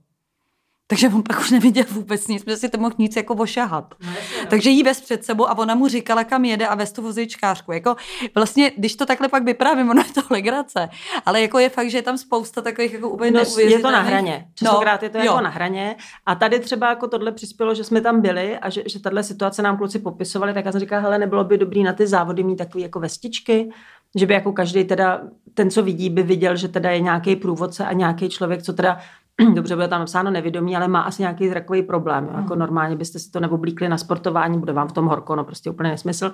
B: Takže on pak už neviděl vůbec nic, protože si to mohl nic jako ošahat. No, no. Takže jí vez před sebou a ona mu říkala, kam jede a vez tu vozičkářku. Jako vlastně, když to takhle pak vyprávím, ono je to legrace. Ale jako je fakt, že je tam spousta takových jako úplně no,
C: Je to na hraně. Častokrát no, je to jo. jako na hraně. A tady třeba jako tohle přispělo, že jsme tam byli a že, že tahle situace nám kluci popisovali, tak já jsem říkala, hele, nebylo by dobrý na ty závody mít takové jako vestičky, že by jako každý teda, ten, co vidí, by viděl, že teda je nějaký průvodce a nějaký člověk, co teda dobře bude tam napsáno nevědomí, ale má asi nějaký zrakový problém. Jo? Jako hmm. normálně byste si to neoblíkli na sportování, bude vám v tom horko, no prostě úplně nesmysl.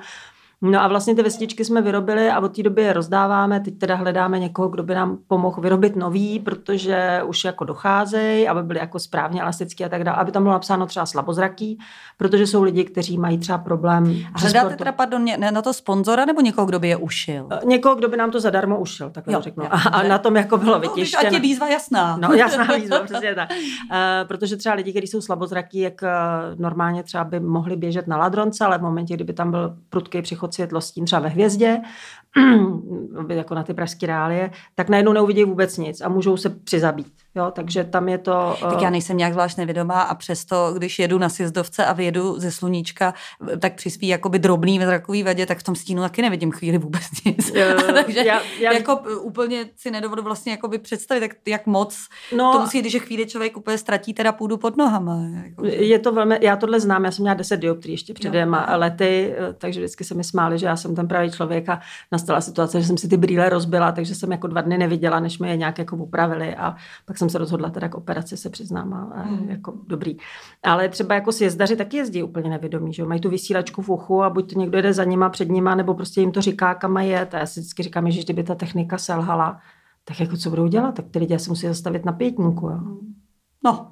C: No a vlastně ty vestičky jsme vyrobili a od té doby je rozdáváme. Teď teda hledáme někoho, kdo by nám pomohl vyrobit nový, protože už jako docházejí, aby byly jako správně elastický a tak dále, aby tam bylo napsáno třeba slabozraký, protože jsou lidi, kteří mají třeba problém.
B: Hledáte sportu. teda, pardon, na to sponzora nebo někoho, kdo by je ušil?
C: Eh, někoho, kdo by nám to zadarmo ušil, tak jo, řeknu. A, a, na tom jako bylo.
B: No, ať je výzva jasná.
C: No, jasná výzva, přesně tak. Uh, protože třeba lidi, kteří jsou slabozraký, jak uh, normálně třeba by mohli běžet na ladronce, ale v momentě, kdyby tam byl prudký přichod světlostí třeba ve hvězdě, jako na ty pražské reálie, tak najednou neuvidí vůbec nic a můžou se přizabít. Jo, takže tam je to...
B: Tak já eh, nejsem nějak zvlášť nevědomá a přesto, když jedu na sjezdovce a vyjedu ze sluníčka, tak při svý jakoby drobný zrakový vadě, tak v tom stínu taky nevidím chvíli vůbec nic. Uh, takže já, já... jako úplně si nedovodu vlastně jakoby představit, jak, jak moc no, to musí, když chvíli člověk úplně ztratí teda půdu pod nohama.
C: Jako. Je to velmi, já tohle znám, já jsem měla 10 dioptrí ještě před dvěma lety, eh, takže vždycky se mi smáli, že já jsem ten pravý člověk a nastala situace, že jsem si ty brýle rozbila, takže jsem jako dva dny neviděla, než mi je nějak jako upravili a pak jsem se rozhodla teda k operaci, se přiznám, a mm. jako dobrý. Ale třeba jako sjezdaři taky jezdí úplně nevědomí, že mají tu vysílačku v uchu a buď to někdo jde za nima, před nima, nebo prostě jim to říká, kam mají jet. A já si vždycky říkám, že kdyby ta technika selhala, tak jako co budou dělat? Tak ty lidi se musí zastavit na pětníku. Jo?
B: No,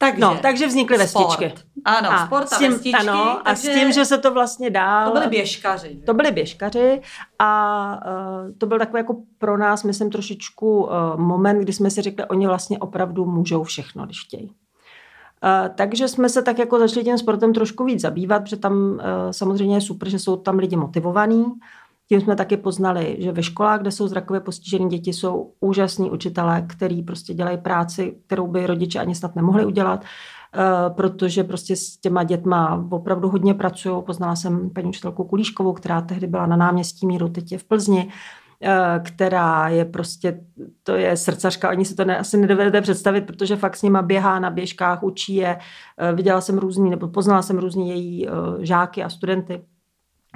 C: takže, no, takže vznikly vestičky.
B: Ano, a sport a tím, vestičky.
C: Ano, a s tím, že se to vlastně dál...
B: To byly běžkaři.
C: To byly běžkaři a uh, to byl takový jako pro nás, myslím, trošičku uh, moment, kdy jsme si řekli, oni vlastně opravdu můžou všechno, když chtějí. Uh, takže jsme se tak jako začali tím sportem trošku víc zabývat, protože tam uh, samozřejmě je super, že jsou tam lidi motivovaní, tím jsme taky poznali, že ve školách, kde jsou zrakově postižené děti, jsou úžasní učitelé, který prostě dělají práci, kterou by rodiče ani snad nemohli udělat, eh, protože prostě s těma dětma opravdu hodně pracují. Poznala jsem paní učitelku Kulíškovou, která tehdy byla na náměstí Míru, teď je v Plzni, eh, která je prostě, to je srdcařka, ani si to ne, asi nedovedete představit, protože fakt s nima běhá na běžkách, učí je. Eh, viděla jsem různý, nebo poznala jsem různý její žáky a studenty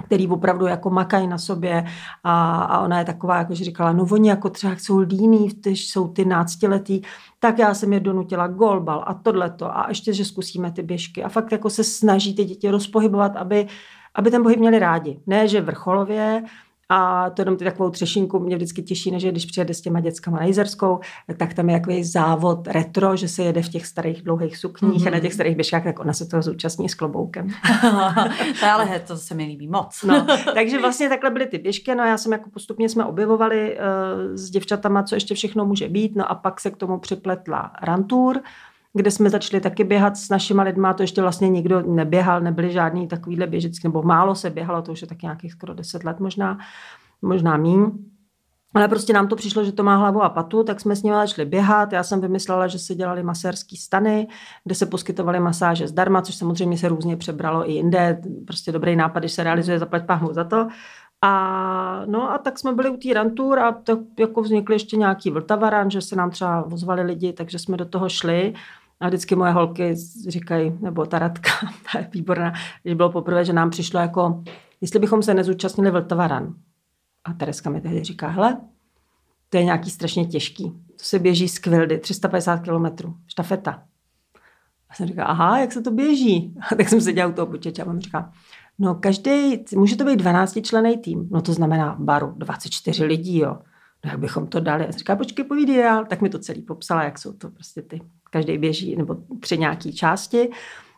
C: který opravdu jako makají na sobě. A, a ona je taková, jako že říkala, no oni jako třeba jsou líní, když jsou ty náctiletí, tak já jsem je donutila golbal a tohleto. A ještě, že zkusíme ty běžky. A fakt jako se snaží ty děti rozpohybovat, aby, aby ten pohyb měli rádi. Ne, že vrcholově, a to jenom ty takovou třešinku mě vždycky těší, než když přijede s těma dětskama na Jizerskou, tak tam je takový závod retro, že se jede v těch starých dlouhých sukních mm-hmm. a na těch starých běžkách, tak ona se toho zúčastní s kloboukem.
B: ale he, to se mi líbí moc.
C: no, takže vlastně takhle byly ty běžky, no já jsem jako postupně jsme objevovali uh, s děvčatama, co ještě všechno může být, no a pak se k tomu připletla rantur, kde jsme začali taky běhat s našima lidma, to ještě vlastně nikdo neběhal, nebyly žádný takovýhle běžecký, nebo málo se běhalo, to už je tak nějakých skoro deset let možná, možná míň. Ale prostě nám to přišlo, že to má hlavu a patu, tak jsme s nimi začali běhat. Já jsem vymyslela, že se dělali masérský stany, kde se poskytovaly masáže zdarma, což samozřejmě se různě přebralo i jinde. Prostě dobrý nápad, když se realizuje, zaplať páhnu za to. A, no a tak jsme byli u té rantur a tak jako vznikly ještě nějaký vltavaran, že se nám třeba ozvali lidi, takže jsme do toho šli. A vždycky moje holky říkají, nebo ta Radka, ta je výborná, že bylo poprvé, že nám přišlo jako, jestli bychom se nezúčastnili Vltava Run. A Tereska mi tehdy říká, hele, to je nějaký strašně těžký. To se běží z Kvildy, 350 kilometrů, štafeta. A jsem říkala, aha, jak se to běží? A tak jsem se dělal u toho počítače a on říká, no každý, může to být 12 člený tým, no to znamená baru, 24 lidí, jo. No jak bychom to dali? A jsem říká, počkej, povídej dál. Tak mi to celý popsala, jak jsou to prostě ty, každý běží, nebo tři nějaký části.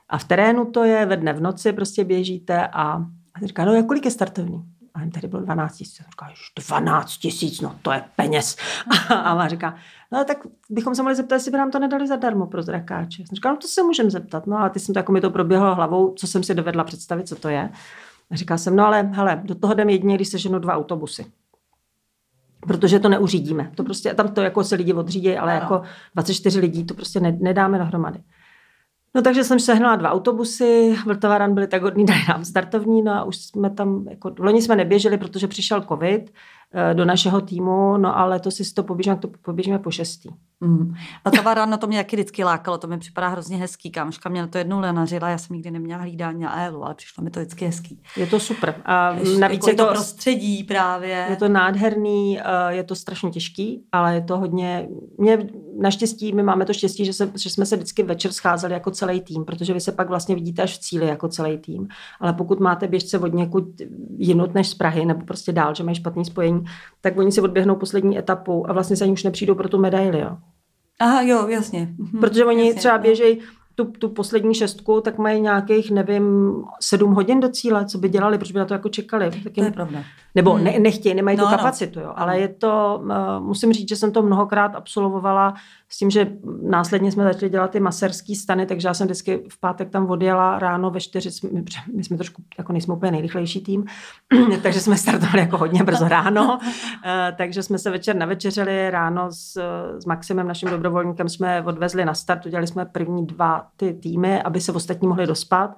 C: A v terénu to je, ve dne v noci prostě běžíte a, a říká, no kolik je startovní? A jim tady bylo 12 tisíc. Říká, 12 tisíc, no to je peněz. A ona říká, no tak bychom se mohli zeptat, jestli by nám to nedali zadarmo pro zrakáče. Jsem no to se můžeme zeptat. No a ty jsem to jako mi to proběhlo hlavou, co jsem si dovedla představit, co to je. A říká jsem, no ale hele, do toho jdeme jedině, když se ženou dva autobusy. Protože to neuřídíme. To prostě, tam to jako se lidi odřídí, ale ano. jako 24 lidí to prostě nedáme dohromady. No takže jsem sehnala dva autobusy, Vltavaran byli tak hodní, dali nám startovní, no a už jsme tam, jako, loni jsme neběželi, protože přišel covid, do našeho týmu, no ale to si to poběžíme, to poběžíme po šestý.
B: Mm. A ta varana to mě taky vždycky lákalo, to mi připadá hrozně hezký. Kámoška mě na to jednou lenařila, já jsem nikdy neměla hlídání na ELu, ale přišlo mi to vždycky hezký.
C: Je to super. A
B: Ještě, navíc jako je to, to prostředí právě.
C: Je to nádherný, eh, je to strašně těžký, ale je to hodně, mě naštěstí, my máme to štěstí, že, se, že jsme se vždycky večer scházeli jako celý tým, protože vy se pak vlastně vidíte až v cíli jako celý tým. Ale pokud máte běžce od někud jinut než z Prahy, nebo prostě dál, že mají špatný spojení, tak oni si odběhnou poslední etapu a vlastně se ani už nepřijdou pro tu medaili. Jo.
B: Aha, jo, jasně.
C: Mhm. Protože oni jasně, třeba běžejí tu, tu poslední šestku, tak mají nějakých, nevím, sedm hodin do cíle, co by dělali, proč by na to jako čekali.
B: Tak jim, to je pravda.
C: Nebo hmm. ne, nechtějí, nemají no, tu kapacitu, jo. ale je to, uh, musím říct, že jsem to mnohokrát absolvovala s tím, že následně jsme začali dělat ty maserský stany, takže já jsem vždycky v pátek tam odjela ráno ve čtyři, my, jsme trošku, jako nejsme úplně nejrychlejší tým, takže jsme startovali jako hodně brzo ráno, uh, takže jsme se večer navečeřili, ráno s, s Maximem, naším dobrovolníkem, jsme odvezli na start, udělali jsme první dva ty týmy, aby se ostatní mohli dospat.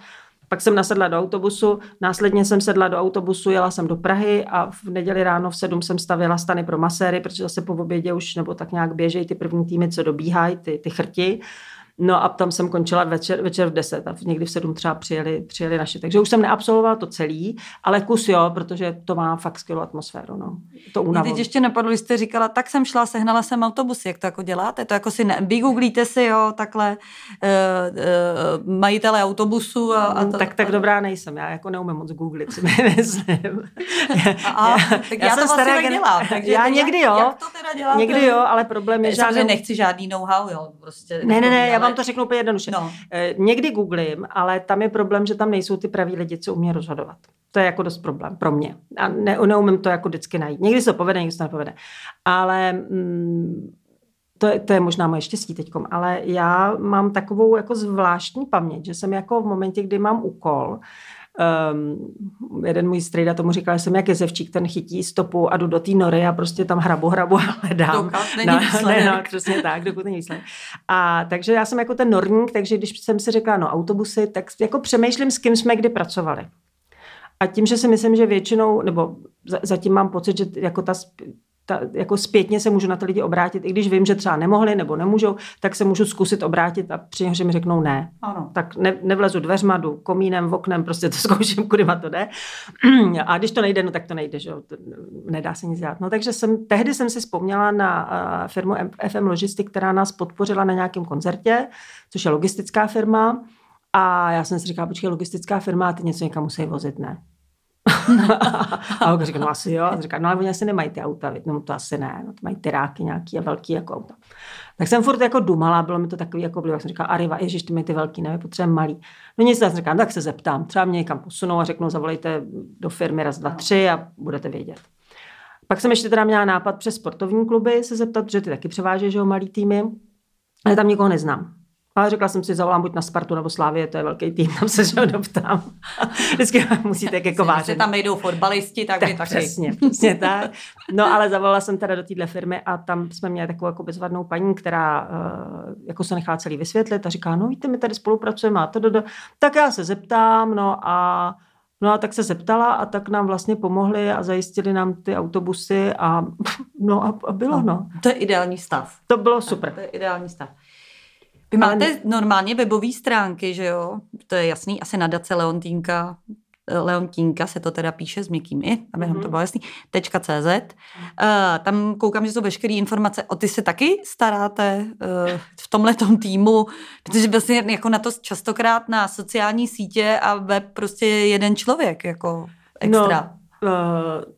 C: Pak jsem nasedla do autobusu, následně jsem sedla do autobusu, jela jsem do Prahy a v neděli ráno v sedm jsem stavila stany pro maséry, protože zase po obědě už nebo tak nějak běžejí ty první týmy, co dobíhají, ty, ty chrti. No a tam jsem končila večer, večer v 10 a někdy v 7 třeba přijeli, přijeli naši. Takže už jsem neabsolvovala to celý, ale kus jo, protože to má fakt skvělou atmosféru. No. To
B: Mě teď ještě napadlo, jste říkala, tak jsem šla, sehnala jsem autobusy. Jak to jako děláte? To jako si ne, vygooglíte si, jo, takhle uh, uh, majitele autobusu. A, a
C: to, tak, tak dobrá nejsem. Já jako neumím moc googlit, si myslím.
B: a, tak já, já, to vlastně tak dělám. Takže
C: já někdy jo.
B: Jak to teda děláte?
C: Někdy jo, ale problém je,
B: že... Samozřejmě nechci žádný know-how, jo. Prostě
C: ne, ne, ne, já vám to řeknu úplně jednoduše. No. Eh, někdy googlím, ale tam je problém, že tam nejsou ty praví lidi, co umí rozhodovat. To je jako dost problém pro mě. A ne, neumím to jako vždycky najít. Někdy se to povede, někdy se to nepovede. Ale mm, to je, to je možná moje štěstí teď, ale já mám takovou jako zvláštní paměť, že jsem jako v momentě, kdy mám úkol, Um, jeden můj strejda tomu říkal, že jsem jak jezevčík, ten chytí stopu a jdu do té nory a prostě tam hrabu, hrabu a hledám.
B: Dokud není no, ne,
C: no, přesně tak, dokud není výsledek. A takže já jsem jako ten norník, takže když jsem si řekla, no autobusy, tak jako přemýšlím, s kým jsme kdy pracovali. A tím, že si myslím, že většinou, nebo zatím mám pocit, že jako ta ta, jako zpětně se můžu na ty lidi obrátit, i když vím, že třeba nemohli nebo nemůžou, tak se můžu zkusit obrátit a při mi řeknou ne.
B: Ano.
C: Tak ne, nevlezu dveřma, jdu komínem, v oknem, prostě to zkouším, kudy ma to jde. A když to nejde, no tak to nejde, že nedá se nic dělat. No takže jsem, tehdy jsem si vzpomněla na uh, firmu FM Logistik, která nás podpořila na nějakém koncertě, což je logistická firma. A já jsem si říkala, počkej, logistická firma, a ty něco někam musí vozit, ne? a on říká, no asi jo. A říká, no ale oni asi nemají ty auta, no to asi ne, no to mají tyráky nějaký a velký jako auta. Tak jsem furt jako dumala, bylo mi to takový jako bylo, jak jsem říkala, Arriva, ježiš, ty mají ty velký, ne, potřebujeme malý. No nic, tak říkám, tak se zeptám, třeba mě někam posunou a řeknou, zavolejte do firmy raz, dva, tři a budete vědět. Pak jsem ještě teda měla nápad přes sportovní kluby se zeptat, že ty taky převážejí, že jo, malý týmy, ale tam nikoho neznám. Ale řekla jsem si, zavolám buď na Spartu nebo Slávě, to je velký tým, tam se že doptám. Vždycky musíte jako vážit.
B: tam nejdou fotbalisti, tak, tak taky.
C: Přesně, přesně tak. No ale zavolala jsem teda do téhle firmy a tam jsme měli takovou jako bezvadnou paní, která uh, jako se nechá celý vysvětlit a říká, no víte, my tady spolupracujeme a to, to, to. Tak já se zeptám, no a No a tak se zeptala a tak nám vlastně pomohli a zajistili nám ty autobusy a no a, a bylo, no.
B: To je ideální stav.
C: To bylo super.
B: To je ideální stav. Vy máte Ale... normálně webové stránky, že jo? To je jasný, asi nadace Leontínka Leontínka se to teda píše s měkkými, aby mm-hmm. to bylo jasný, .cz. Uh, tam koukám, že jsou veškeré informace. O ty se taky staráte uh, v tomhle týmu, protože vlastně jako na to častokrát na sociální sítě a web prostě jeden člověk jako extra.
C: No. Uh,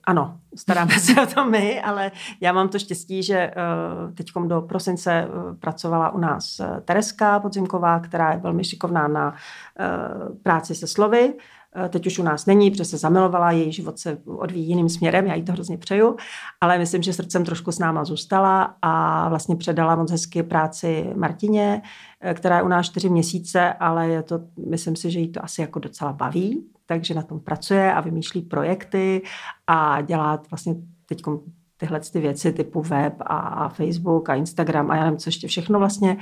C: ano, staráme se o to my, ale já mám to štěstí, že uh, teď do prosince uh, pracovala u nás uh, Tereska Podzimková, která je velmi šikovná na uh, práci se slovy. Eh, teď už u nás není, protože se zamilovala, její život se odvíjí jiným směrem, já jí to hrozně přeju, ale myslím, že srdcem trošku s náma zůstala a vlastně předala moc hezky práci Martině, která je u nás čtyři měsíce, ale je to, myslím si, že jí to asi jako docela baví, takže na tom pracuje a vymýšlí projekty a dělá vlastně teď tyhle ty věci typu web a Facebook a Instagram a já nevím, co ještě všechno vlastně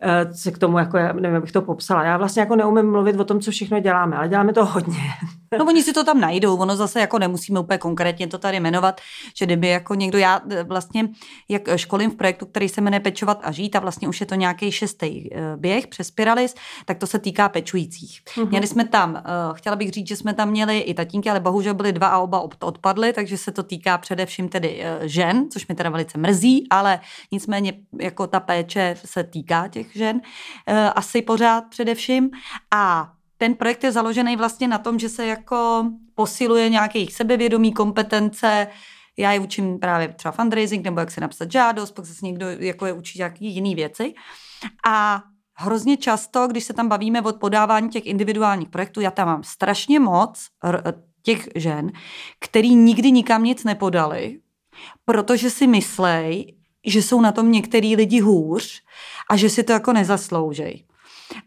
C: Eh, se k tomu, jako, nevím, bych to popsala. Já vlastně jako neumím mluvit o tom, co všechno děláme, ale děláme to hodně.
B: No oni si to tam najdou, ono zase jako nemusíme úplně konkrétně to tady jmenovat, že kdyby jako někdo, já eh, vlastně jak školím v projektu, který se jmenuje Pečovat a žít a vlastně už je to nějaký šestý eh, běh přes Spiralis, tak to se týká pečujících. Mm-hmm. Měli jsme tam, chtěla bych říct, že jsme tam měli i tatínky, ale bohužel byly dva a oba odpadly, takže se to týká především tedy žen, což mi teda velice mrzí, ale nicméně jako ta péče se týká těch žen, asi pořád především. A ten projekt je založený vlastně na tom, že se jako posiluje nějaké jejich sebevědomí, kompetence, já je učím právě třeba fundraising, nebo jak se napsat žádost, pak zase někdo jako je učí nějaké jiné věci. A hrozně často, když se tam bavíme o podávání těch individuálních projektů, já tam mám strašně moc těch žen, který nikdy nikam nic nepodali, protože si myslej, že jsou na tom některý lidi hůř a že si to jako nezasloužej.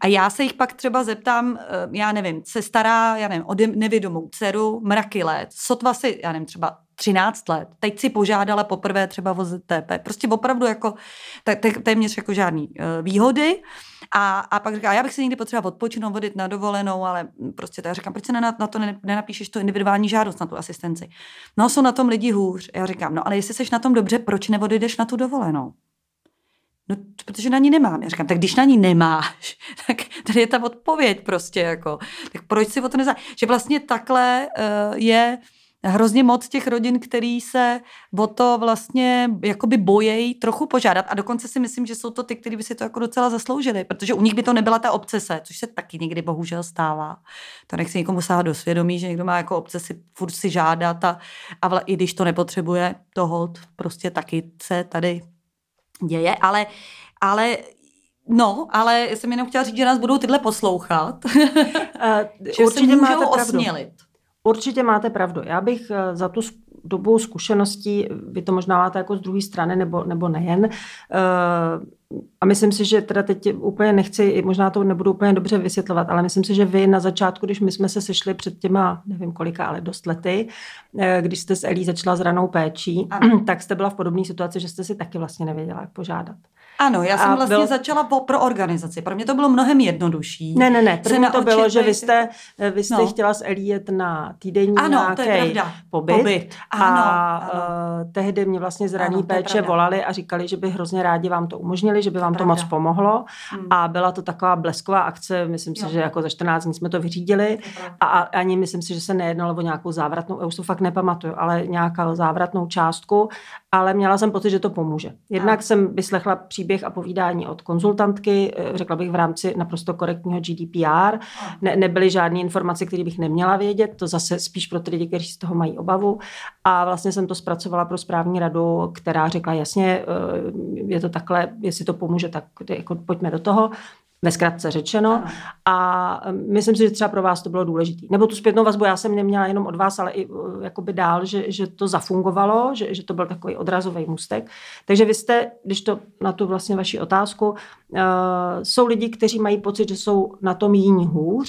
B: A já se jich pak třeba zeptám, eh, já nevím, se stará, já nevím, o nevědomou dceru mraky let, sotva si, já nevím, třeba 13 let. Teď si požádala poprvé třeba o ZTP. Prostě opravdu jako téměř jako žádný uh, výhody. A, a pak říká, já bych si někdy potřeba odpočinout, vodit na dovolenou, ale prostě to já říkám, proč se na, na to nenapíšeš tu individuální žádost na tu asistenci? No, jsou na tom lidi hůř. Já říkám, no ale jestli jsi na tom dobře, proč neodjdeš na tu dovolenou? No, protože na ní nemám. Já říkám, tak když na ní nemáš, tak tady je ta odpověď prostě jako. Tak proč si o to nezá... Že vlastně takhle uh, je hrozně moc těch rodin, který se o to vlastně jakoby bojejí trochu požádat a dokonce si myslím, že jsou to ty, kteří by si to jako docela zasloužili, protože u nich by to nebyla ta obsese, což se taky někdy bohužel stává. To nechci někomu sáhat do svědomí, že někdo má jako obsesi furt si žádat a, a i když to nepotřebuje, to hold prostě taky se tady děje, ale, ale No, ale jsem jenom chtěla říct, že nás budou tyhle poslouchat. Uh, že určitě se můžou máte osmělit.
C: Určitě máte pravdu. Já bych eh, za tu dobu zkušeností, vy to možná máte jako z druhé strany, nebo, nebo nejen, uh, a myslím si, že teda teď úplně nechci, možná to nebudu úplně dobře vysvětlovat, ale myslím si, že vy na začátku, když my jsme se sešli před těma, nevím kolika, ale dost lety, eh, když jste s Elí začala s ranou péčí, ano. tak jste byla v podobné situaci, že jste si taky vlastně nevěděla, jak požádat.
B: Ano, já jsem vlastně byl... začala po, pro organizaci. Pro mě to bylo mnohem jednodušší.
C: Ne, ne, ne. První to bylo, že vy jste, eh, vy jste no. chtěla s Elí jet na týdenní ano, nějaký to je pravda. pobyt. pobyt. Ano, a ano. Uh, tehdy mě vlastně z raní ano, péče volali a říkali, že by hrozně rádi vám to umožnili, že by vám to, to moc pomohlo. Hmm. A byla to taková blesková akce, myslím si, jo. že jako za 14 dní jsme to vyřídili. A, a ani myslím si, že se nejednalo o nějakou závratnou, já už to fakt nepamatuju, ale nějakou závratnou částku. Ale měla jsem pocit, že to pomůže. Jednak ano. jsem vyslechla příběh a povídání od konzultantky, eh, řekla bych v rámci naprosto korektního GDPR. Ne, nebyly žádné informace, které bych neměla vědět, to zase spíš pro ty lidi, kteří z toho mají obavu. A vlastně jsem to zpracovala pro správní radu, která řekla jasně, eh, je to takhle, jestli to pomůže, tak jako pojďme do toho ve zkratce řečeno. Ano. A myslím si, že třeba pro vás to bylo důležité. Nebo tu zpětnou vazbu já jsem neměla jenom od vás, ale i uh, jakoby dál, že, že to zafungovalo, že, že to byl takový odrazový mustek. Takže vy jste, když to na tu vlastně vaši otázku, uh, jsou lidi, kteří mají pocit, že jsou na tom jiní hůř,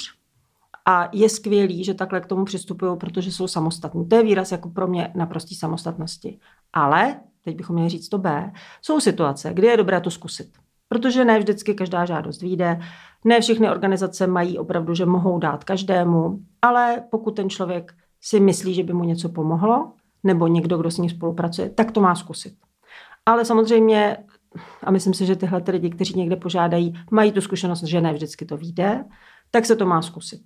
C: a je skvělý, že takhle k tomu přistupují, protože jsou samostatní. To je výraz jako pro mě naprostý samostatnosti. Ale, teď bychom měli říct to B, jsou situace, kdy je dobré to zkusit. Protože ne vždycky každá žádost vyjde, ne všechny organizace mají opravdu, že mohou dát každému, ale pokud ten člověk si myslí, že by mu něco pomohlo, nebo někdo, kdo s ním spolupracuje, tak to má zkusit. Ale samozřejmě a myslím si, že tyhle ty lidi, kteří někde požádají, mají tu zkušenost, že ne vždycky to vyjde, tak se to má zkusit.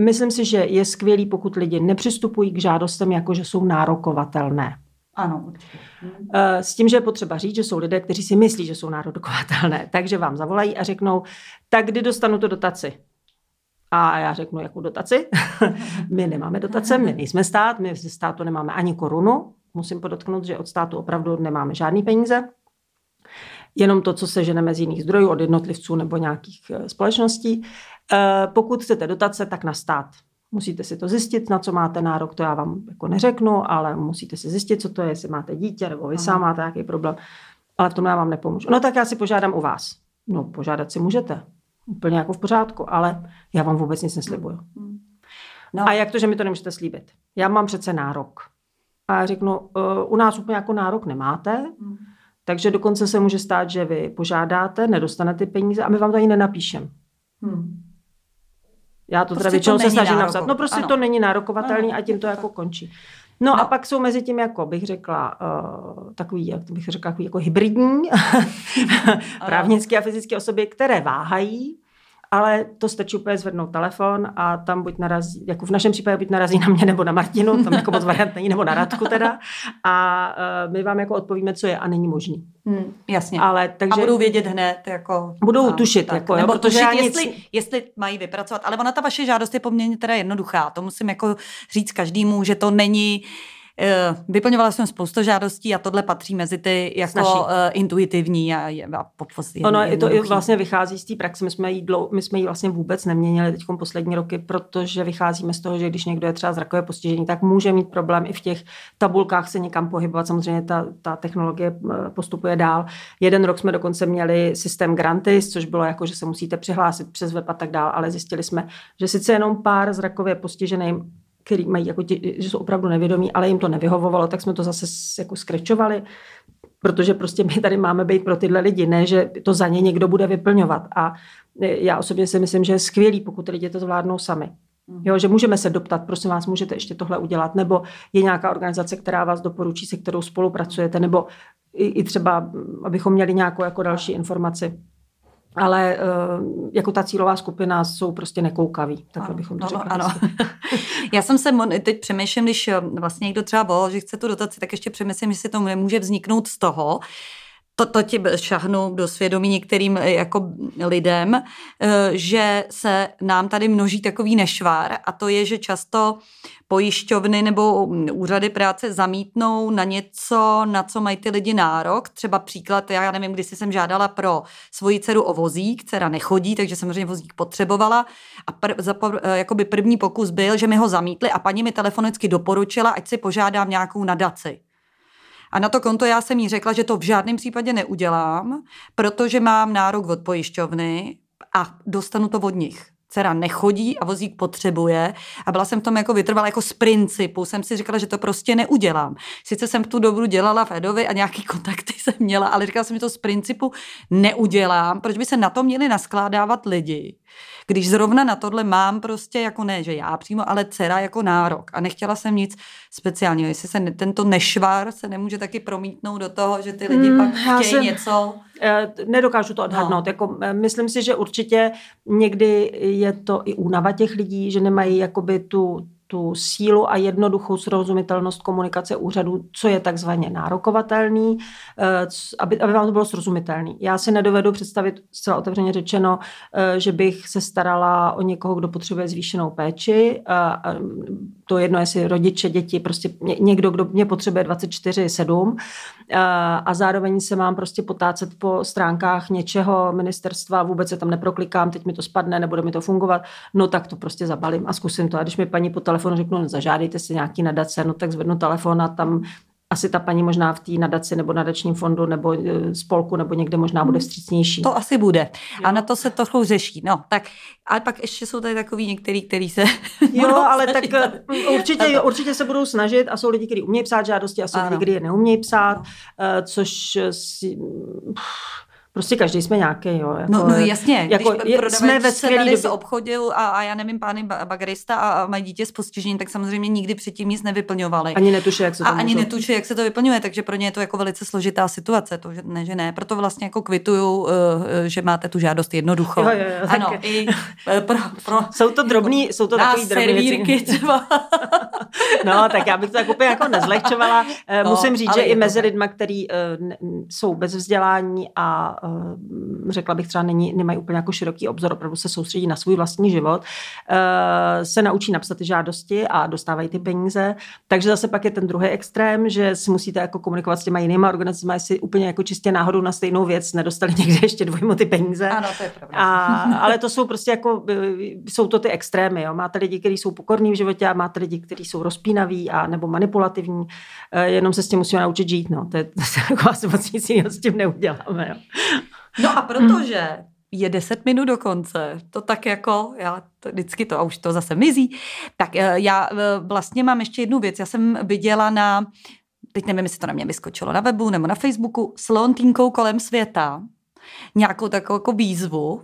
C: Myslím si, že je skvělý, pokud lidi nepřistupují k žádostem jako, že jsou nárokovatelné.
B: Ano, určitě.
C: Eh, s tím, že je potřeba říct, že jsou lidé, kteří si myslí, že jsou nárokovatelné, takže vám zavolají a řeknou, tak kdy dostanu tu dotaci? A já řeknu, jakou dotaci? my nemáme dotace, my nejsme stát, my ze státu nemáme ani korunu. Musím podotknout, že od státu opravdu nemáme žádný peníze. Jenom to, co se ženeme z jiných zdrojů, od jednotlivců nebo nějakých eh, společností. Eh, pokud chcete dotace, tak na stát. Musíte si to zjistit, na co máte nárok, to já vám jako neřeknu, ale musíte si zjistit, co to je, jestli máte dítě, nebo vy sám máte nějaký problém. Ale v tom já vám nepomůžu. No tak já si požádám u vás. No, požádat si můžete. Úplně jako v pořádku, ale já vám vůbec nic neslibuju. No. A jak to, že mi to nemůžete slíbit? Já mám přece nárok. A já řeknu, uh, u nás úplně jako nárok nemáte, mm. takže dokonce se může stát, že vy požádáte, nedostanete peníze a my vám to ani nenapíšem. Hmm. Já to prostě teda většinou se snažím napsat. No prostě ano. to není nárokovatelný ano. a tím to jako končí. No, no a pak jsou mezi tím, jako bych řekla, uh, takový, jak bych řekla, takový jako hybridní právnické a fyzické osoby, které váhají, ale to stačí úplně zvednout telefon a tam buď narazí, jako v našem případě buď narazí na mě nebo na Martinu, tam jako moc variant není, nebo na Radku teda a uh, my vám jako odpovíme, co je a není možný.
B: Hmm, jasně. Ale, takže, a budou vědět hned, jako...
C: Budou a, tušit, tak, jako,
B: nebo tušit, jestli, nic... jestli mají vypracovat, ale ona ta vaše žádost je poměrně teda jednoduchá, to musím jako říct každému, že to není vyplňovala jsem spoustu žádostí a tohle patří mezi ty jako uh, intuitivní a, a
C: podposti. Ono je to i vlastně vychází z té praxe. My jsme, jí dlou, my jsme ji vlastně vůbec neměnili teď poslední roky, protože vycházíme z toho, že když někdo je třeba zrakové postižení, tak může mít problém i v těch tabulkách se někam pohybovat. Samozřejmě ta, ta technologie eh, postupuje dál. Jeden rok jsme dokonce měli systém Grantis, což bylo jako, že se musíte přihlásit přes web a tak dál, ale zjistili jsme, že sice jenom pár zrakově postiženým který mají jako tě, že jsou opravdu nevědomí, ale jim to nevyhovovalo, tak jsme to zase jako skrečovali, protože prostě my tady máme být pro tyhle lidi, ne, že to za ně někdo bude vyplňovat. A já osobně si myslím, že je skvělý, pokud lidi to zvládnou sami. Mhm. Jo, že můžeme se doptat, prosím vás, můžete ještě tohle udělat, nebo je nějaká organizace, která vás doporučí, se kterou spolupracujete, nebo i, i třeba, abychom měli nějakou jako další informaci ale uh, jako ta cílová skupina jsou prostě nekoukaví, tak bychom to řekli. Ano.
B: Já jsem se teď přemýšlím, když eh, vlastně někdo třeba volal, že chce tu dotaci, tak ještě přemýšlím, že si to nemůže vzniknout z toho, to, to ti šahnu do svědomí některým eh, jako lidem, eh, že se nám tady množí takový nešvár a to je, že často pojišťovny nebo úřady práce zamítnou na něco, na co mají ty lidi nárok. Třeba příklad, já nevím, když jsem žádala pro svoji dceru o vozík, dcera nechodí, takže samozřejmě vozík potřebovala a pr, za, eh, jakoby první pokus byl, že mi ho zamítli a paní mi telefonicky doporučila, ať si požádám nějakou nadaci. A na to konto já jsem jí řekla, že to v žádném případě neudělám, protože mám nárok od pojišťovny a dostanu to od nich dcera nechodí a vozík potřebuje a byla jsem v tom jako vytrvala jako z principu, jsem si říkala, že to prostě neudělám. Sice jsem tu dobu dělala v Edovi a nějaký kontakty jsem měla, ale říkala jsem, že to z principu neudělám, proč by se na to měli naskládávat lidi, když zrovna na tohle mám prostě jako ne, že já přímo, ale dcera jako nárok a nechtěla jsem nic speciálního. Jestli se tento nešvar se nemůže taky promítnout do toho, že ty lidi hmm, pak chtějí jsem, něco.
C: Eh, nedokážu to odhadnout. No. Jako, eh, myslím si, že určitě někdy je to i únava těch lidí, že nemají jakoby tu, tu sílu a jednoduchou srozumitelnost komunikace úřadu, co je takzvaně nárokovatelný, eh, aby, aby vám to bylo srozumitelný. Já si nedovedu představit, zcela otevřeně řečeno, že bych se starala o někoho, kdo potřebuje zvýšenou péči. To jedno, jestli rodiče, děti, prostě někdo, kdo mě potřebuje 24-7 eh, a zároveň se mám prostě potácet po stránkách něčeho ministerstva, vůbec se tam neproklikám, teď mi to spadne, nebude mi to fungovat, no tak to prostě zabalím a zkusím to. A když mi paní po telefonu řeknu, zažádejte si nějaký nadace, no tak zvednu telefon a tam asi ta paní možná v té nadaci nebo nadačním fondu nebo e, spolku nebo někde možná bude hmm. vstřícnější.
B: To asi bude. Jo. A na to se trochu řeší. No, tak, ale pak ještě jsou tady takový některý, který se
C: Jo, ale tak e, určitě, určitě se budou snažit a jsou lidi, kteří umějí psát žádosti a jsou ano. lidi, kteří je neumějí psát, no. což si, Prostě každý jsme nějaký, jo.
B: Jako, no, no jasně,
C: jako,
B: když je, jsme ve se tady době... obchodil a, a já nevím, pány bagrista a, a mají dítě s postižením, tak samozřejmě nikdy předtím nic nevyplňovali.
C: Ani netuší, jak se to
B: A ani netuší, jak se to vyplňuje, takže pro ně je to jako velice složitá situace, to, že ne, že ne. Proto vlastně jako kvituju, uh, že máte tu žádost jednoduchou. Jo,
C: jo, jo,
B: ano, tak... i eh, pro, pro,
C: jsou to drobný, jsou to takový
B: drobný třeba.
C: no, tak já bych to tak úplně jako nezlehčovala. No, Musím říct, že i mezi lidma, kteří uh, jsou bez vzdělání a řekla bych třeba není, nemají úplně jako široký obzor, opravdu se soustředí na svůj vlastní život, uh, se naučí napsat ty žádosti a dostávají ty peníze. Takže zase pak je ten druhý extrém, že si musíte jako komunikovat s těma jinýma organizacemi, jestli úplně jako čistě náhodou na stejnou věc nedostali někde ještě dvojmo ty peníze.
B: Ano, to je pravda.
C: A, ale to jsou prostě jako, jsou to ty extrémy. Jo. Máte lidi, kteří jsou pokorní v životě a máte lidi, kteří jsou rozpínaví a nebo manipulativní. Jenom se s tím musíme naučit žít. No. To je, to se jako asi moc nic s tím neuděláme. Jo.
B: No a protože je 10 minut do konce, to tak jako, já to, vždycky to a už to zase mizí, tak eh, já eh, vlastně mám ještě jednu věc, já jsem viděla na, teď nevím, jestli to na mě vyskočilo na webu nebo na Facebooku, s Lontínkou kolem světa, nějakou takovou jako výzvu,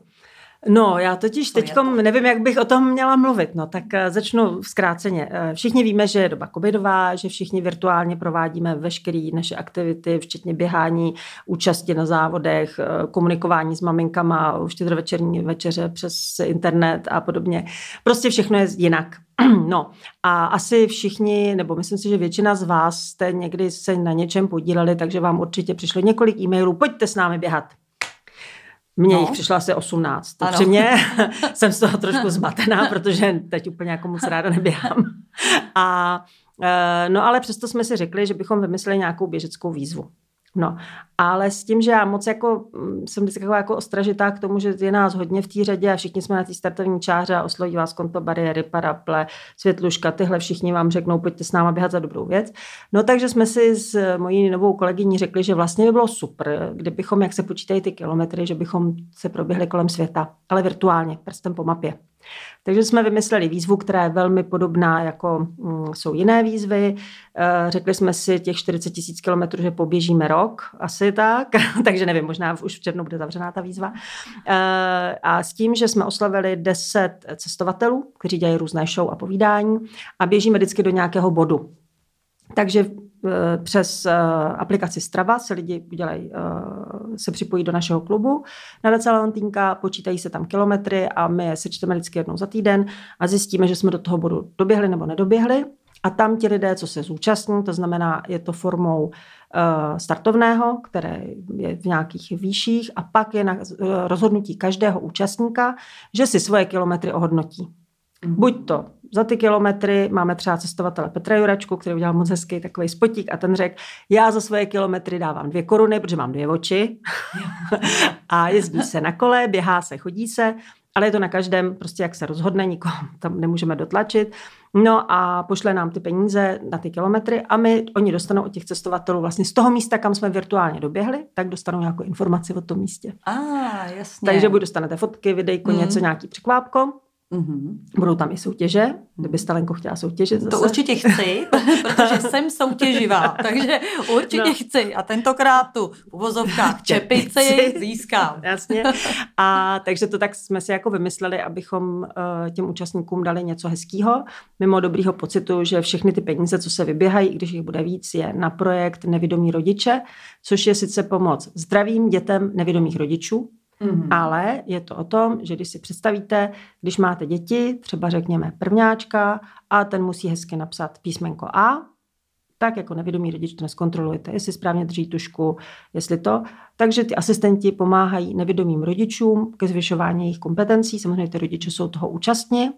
C: No, já totiž teď nevím, jak bych o tom měla mluvit, no tak eh, začnu zkráceně. Eh, všichni víme, že je doba covidová, že všichni virtuálně provádíme veškeré naše aktivity, včetně běhání, účasti na závodech, eh, komunikování s maminkama, už večerní večeře přes internet a podobně. Prostě všechno je jinak. No a asi všichni, nebo myslím si, že většina z vás jste někdy se na něčem podíleli, takže vám určitě přišlo několik e-mailů, pojďte s námi běhat. Mně no. jich přišlo asi 18. Upřímně jsem z toho trošku zmatená, protože teď úplně jako moc ráda neběhám. A, eh, no ale přesto jsme si řekli, že bychom vymysleli nějakou běžeckou výzvu. No, ale s tím, že já moc jako mm, jsem vždycky jako, jako ostražitá k tomu, že je nás hodně v té řadě a všichni jsme na té startovní čáře a osloví vás konto bariéry, paraple, světluška, tyhle všichni vám řeknou, pojďte s náma běhat za dobrou věc. No takže jsme si s mojí novou kolegyní řekli, že vlastně by bylo super, kdybychom, jak se počítají ty kilometry, že bychom se proběhli kolem světa, ale virtuálně, prstem po mapě. Takže jsme vymysleli výzvu, která je velmi podobná, jako mm, jsou jiné výzvy. Eh, řekli jsme si těch 40 tisíc kilometrů, že poběžíme rok, asi tak, takže nevím, možná už v červnu bude zavřená ta výzva. Eh, a s tím, že jsme oslavili 10 cestovatelů, kteří dělají různé show a povídání a běžíme vždycky do nějakého bodu. Takže přes eh, aplikaci Strava se lidi udělají, eh, se připojí do našeho klubu na Dace Leontýnka, počítají se tam kilometry a my je sečteme vždycky jednou za týden a zjistíme, že jsme do toho bodu doběhli nebo nedoběhli. A tam ti lidé, co se zúčastní, to znamená, je to formou startovného, které je v nějakých výších a pak je na rozhodnutí každého účastníka, že si svoje kilometry ohodnotí. Mhm. Buď to za ty kilometry máme třeba cestovatele Petra Juračku, který udělal moc hezký takový spotík a ten řekl, já za svoje kilometry dávám dvě koruny, protože mám dvě oči a jezdí se na kole, běhá se, chodí se, ale je to na každém, prostě jak se rozhodne, nikoho tam nemůžeme dotlačit. No a pošle nám ty peníze na ty kilometry a my, oni dostanou od těch cestovatelů vlastně z toho místa, kam jsme virtuálně doběhli, tak dostanou nějakou informaci o tom místě.
B: A, ah, jasně.
C: Takže buď dostanete fotky, videjko, mm. něco, nějaký překvápko Mm-hmm. Budou tam i soutěže, kdyby Stalenko chtěla soutěžit. Zase.
B: To určitě chci, protože jsem soutěživá, takže určitě no. chci. A tentokrát tu v uvozovkách čepici získám.
C: Jasně. A takže to tak jsme si jako vymysleli, abychom uh, těm účastníkům dali něco hezkého, mimo dobrýho pocitu, že všechny ty peníze, co se vyběhají, když jich bude víc, je na projekt Nevědomí rodiče, což je sice pomoc zdravým dětem nevědomých rodičů, Mm-hmm. Ale je to o tom, že když si představíte, když máte děti, třeba řekněme prvňáčka, a ten musí hezky napsat písmenko A, tak jako nevědomý rodič to neskontrolujete, jestli správně drží tušku, jestli to. Takže ty asistenti pomáhají nevědomým rodičům ke zvyšování jejich kompetencí. Samozřejmě ty rodiče jsou toho účastní,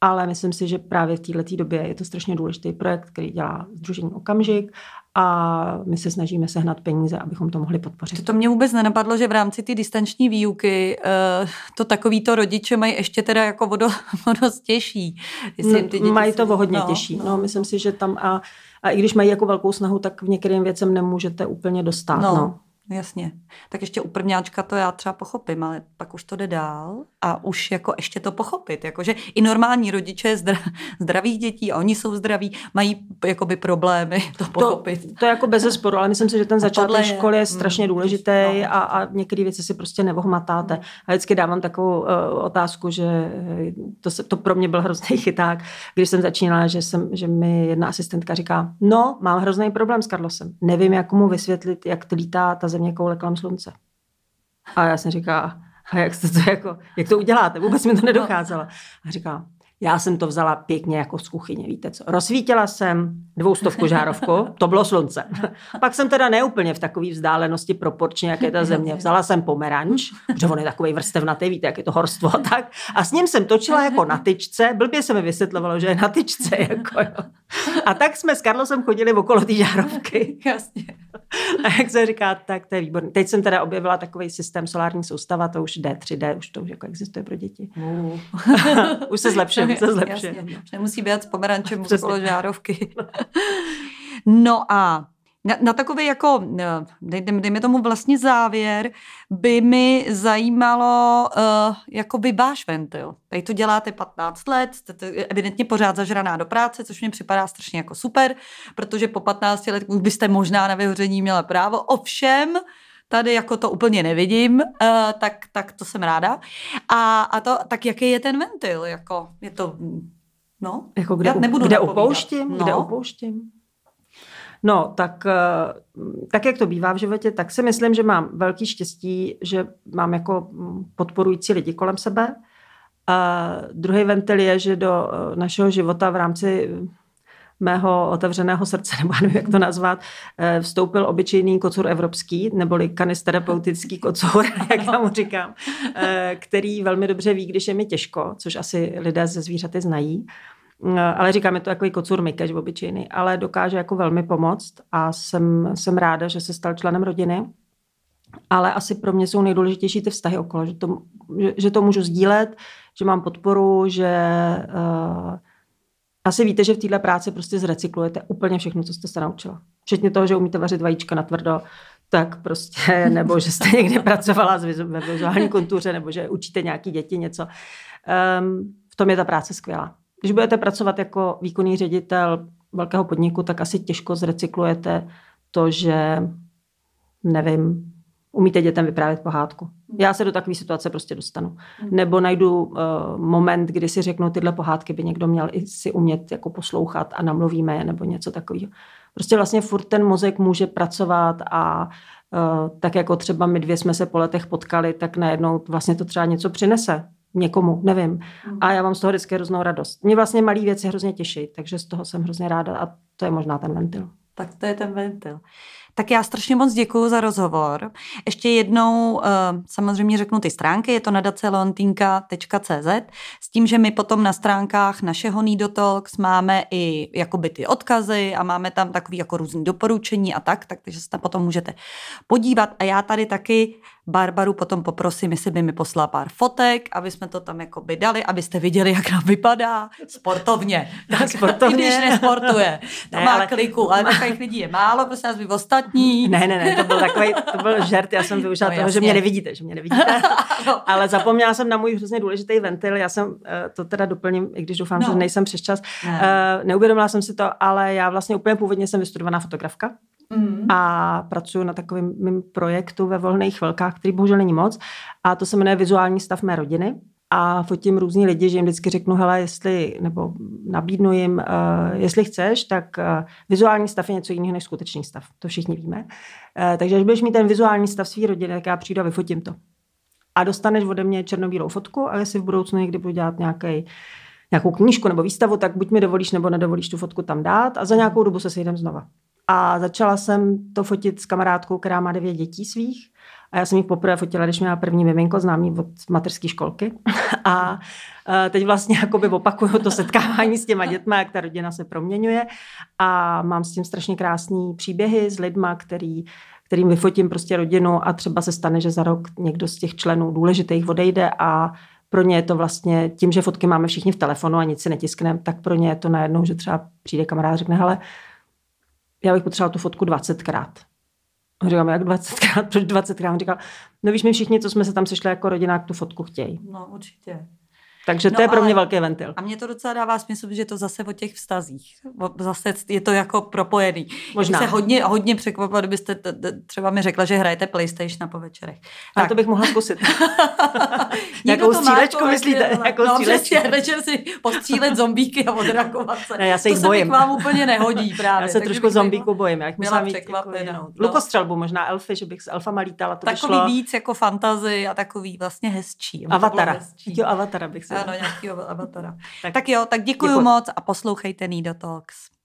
C: ale myslím si, že právě v této době je to strašně důležitý projekt, který dělá Združení Okamžik a my se snažíme sehnat peníze, abychom to mohli podpořit.
B: To, to mě vůbec nenapadlo, že v rámci ty distanční výuky uh, to takovýto rodiče mají ještě teda jako vodo, vodost těžší.
C: No, ty mají to hodně no, těžší. No. no, myslím si, že tam a, a i když mají jako velkou snahu, tak v některým věcem nemůžete úplně dostat. No. no.
B: Jasně. Tak ještě u prvňáčka to já třeba pochopím, ale pak už to jde dál a už jako ještě to pochopit. Jakože i normální rodiče zdra, zdravých dětí, a oni jsou zdraví, mají jakoby problémy to pochopit.
C: To, to je jako bez zesporu, ale myslím si, že ten začátek školy je strašně mm, důležitý no. a, a některé věci si prostě nevohmatáte. A vždycky dávám takovou uh, otázku, že eh, to, se, to pro mě byl hrozný chyták, když jsem začínala, že, jsem, že mi jedna asistentka říká, no, mám hrozný problém s Karlosem. Nevím, jak mu vysvětlit, jak lítá ta země koule kolem slunce. A já jsem říká, a jak, to, jako, jak to uděláte? Vůbec mi to nedocházelo. A říká, já jsem to vzala pěkně jako z kuchyně, víte co. Rozsvítila jsem dvoustovku žárovku, to bylo slunce. Pak jsem teda neúplně v takové vzdálenosti proporčně, jak je ta země. Vzala jsem pomeranč, že on je takový vrstevnatý, víte, jak je to horstvo a tak. A s ním jsem točila jako na tyčce, blbě se mi vysvětlovalo, že je na tyčce. Jako, jo. A tak jsme s Karlosem chodili okolo té žárovky.
B: Jasně.
C: A jak se říká, tak to je výborné. Teď jsem teda objevila takový systém solární soustava, to už jde 3D, už to už jako existuje pro děti. Uh. už se zlepšuje se zlepšuje. Jasně,
B: nemusí být s pomerančem okolo žárovky. no a na, na takový jako, dejme, dejme tomu vlastně závěr, by mi zajímalo, uh, jako by váš ventil. Tady to děláte 15 let, jste evidentně pořád zažraná do práce, což mi připadá strašně jako super, protože po 15 let už byste možná na vyhoření měla právo. Ovšem, tady jako to úplně nevidím, uh, tak, tak to jsem ráda. A, a to, tak jaký je ten ventil? Jako, je to, no,
C: jako kde, já nebudu kde upouštím? No. Kde upouštím? No, tak, eh, tak jak to bývá v životě, tak si myslím, že mám velký štěstí, že mám jako podporující lidi kolem sebe. A druhý ventil je, že do eh, našeho života v rámci mého otevřeného srdce, nebo nevím, jak to nazvat, eh, vstoupil obyčejný kocur evropský, neboli kanisterapeutický kocur, jak já mu říkám, eh, který velmi dobře ví, když je mi těžko, což asi lidé ze zvířaty znají. Eh, ale říkáme to jako kocur Mikeš obyčejný, ale dokáže jako velmi pomoct a jsem, jsem ráda, že se stal členem rodiny. Ale asi pro mě jsou nejdůležitější ty vztahy okolo, že to, že, že to můžu sdílet, že mám podporu, že uh, asi víte, že v této práci prostě zrecyklujete úplně všechno, co jste se naučila. Včetně toho, že umíte vařit vajíčka na tvrdo, tak prostě, nebo že jste někde pracovala ve vizuální kontuře, nebo že učíte nějaký děti něco. Um, v tom je ta práce skvělá. Když budete pracovat jako výkonný ředitel velkého podniku, tak asi těžko zrecyklujete to, že nevím, umíte dětem vyprávět pohádku. Já se do takové situace prostě dostanu. Nebo najdu uh, moment, kdy si řeknu, tyhle pohádky by někdo měl i si umět jako poslouchat a namluvíme je nebo něco takového. Prostě vlastně furt ten mozek může pracovat a uh, tak jako třeba my dvě jsme se po letech potkali, tak najednou vlastně to třeba něco přinese někomu, nevím. A já mám z toho vždycky hroznou radost. Mě vlastně malé věci hrozně těší, takže z toho jsem hrozně ráda a to je možná ten ventil.
B: Tak to je ten ventil. Tak já strašně moc děkuji za rozhovor. Ještě jednou uh, samozřejmě řeknu ty stránky, je to nadacelontínka.cz s tím, že my potom na stránkách našeho Nidotalks máme i jakoby ty odkazy a máme tam takový jako různý doporučení a tak, tak takže se tam potom můžete podívat. A já tady taky Barbaru potom poprosím, jestli by mi poslala pár fotek, aby jsme to tam jako by dali, abyste viděli, jak nám vypadá sportovně. Tak sportovně. I když nesportuje. To ne, má ale... kliku, ale takových lidí je málo, prostě nás by ostatní.
C: Ne, ne, ne, to byl takový, to byl žert, já jsem využila no, toho, že mě nevidíte, že mě nevidíte. no. Ale zapomněla jsem na můj hrozně důležitý ventil, já jsem eh, to teda doplním, i když doufám, no. že nejsem přes čas. Ne. Uh, neuvědomila jsem si to, ale já vlastně úplně původně jsem vystudovaná fotografka. A pracuji na takovém mým projektu ve volných chvilkách, který bohužel není moc. A to se jmenuje Vizuální stav mé rodiny. A fotím různý lidi, že jim vždycky řeknu, hele, jestli, nebo nabídnu jim, uh, jestli chceš, tak uh, vizuální stav je něco jiného než skutečný stav. To všichni víme. Uh, takže až budeš mít ten vizuální stav své rodiny, tak já přijdu a vyfotím to. A dostaneš ode mě černobílou fotku a jestli v budoucnu někdy budu dělat nějaký nějakou knížku nebo výstavu, tak buď mi dovolíš nebo nedovolíš tu fotku tam dát a za nějakou dobu se sejdem znova. A začala jsem to fotit s kamarádkou, která má devět dětí svých. A já jsem jich poprvé fotila, když měla první miminko, známý od mateřské školky. A teď vlastně jakoby opakuju to setkávání s těma dětma, jak ta rodina se proměňuje. A mám s tím strašně krásný příběhy s lidma, který, kterým vyfotím prostě rodinu a třeba se stane, že za rok někdo z těch členů důležitých odejde a pro ně je to vlastně tím, že fotky máme všichni v telefonu a nic si netiskneme, tak pro ně je to najednou, že třeba přijde kamarád a řekne, hele, já bych potřeboval tu fotku 20krát. Říkám, jak 20krát, proč 20krát? Říkal, no víš, my všichni, co jsme se tam sešli jako rodina, tu fotku chtějí.
B: No, určitě.
C: Takže to no, je pro mě velký ventil.
B: A mně to docela dává smysl, že to zase o těch vztazích. Zase je to jako propojený. Možná. se hodně, hodně překvapila, kdybyste t- t- třeba mi řekla, že hrajete PlayStation po večerech.
C: Tak. A to bych mohla zkusit. Jakou střílečku myslíte?
B: Jakou no, přesně, večer si postřílet zombíky a odrakovat se.
C: Ne, já se jich
B: to
C: bojím.
B: se vám úplně nehodí právě.
C: Já se trošku zombíku bojím. Já
B: byla překvapená.
C: Jako Lukostřelbu, možná elfy, že bych s elfama lítala. To
B: takový šlo... víc jako fantazy a takový vlastně hezčí.
C: Avatara. Jo, avatara bych si
B: Ano, nějakého avatara. tak, tak jo, tak děkuji moc a poslouchejte Nido Talks.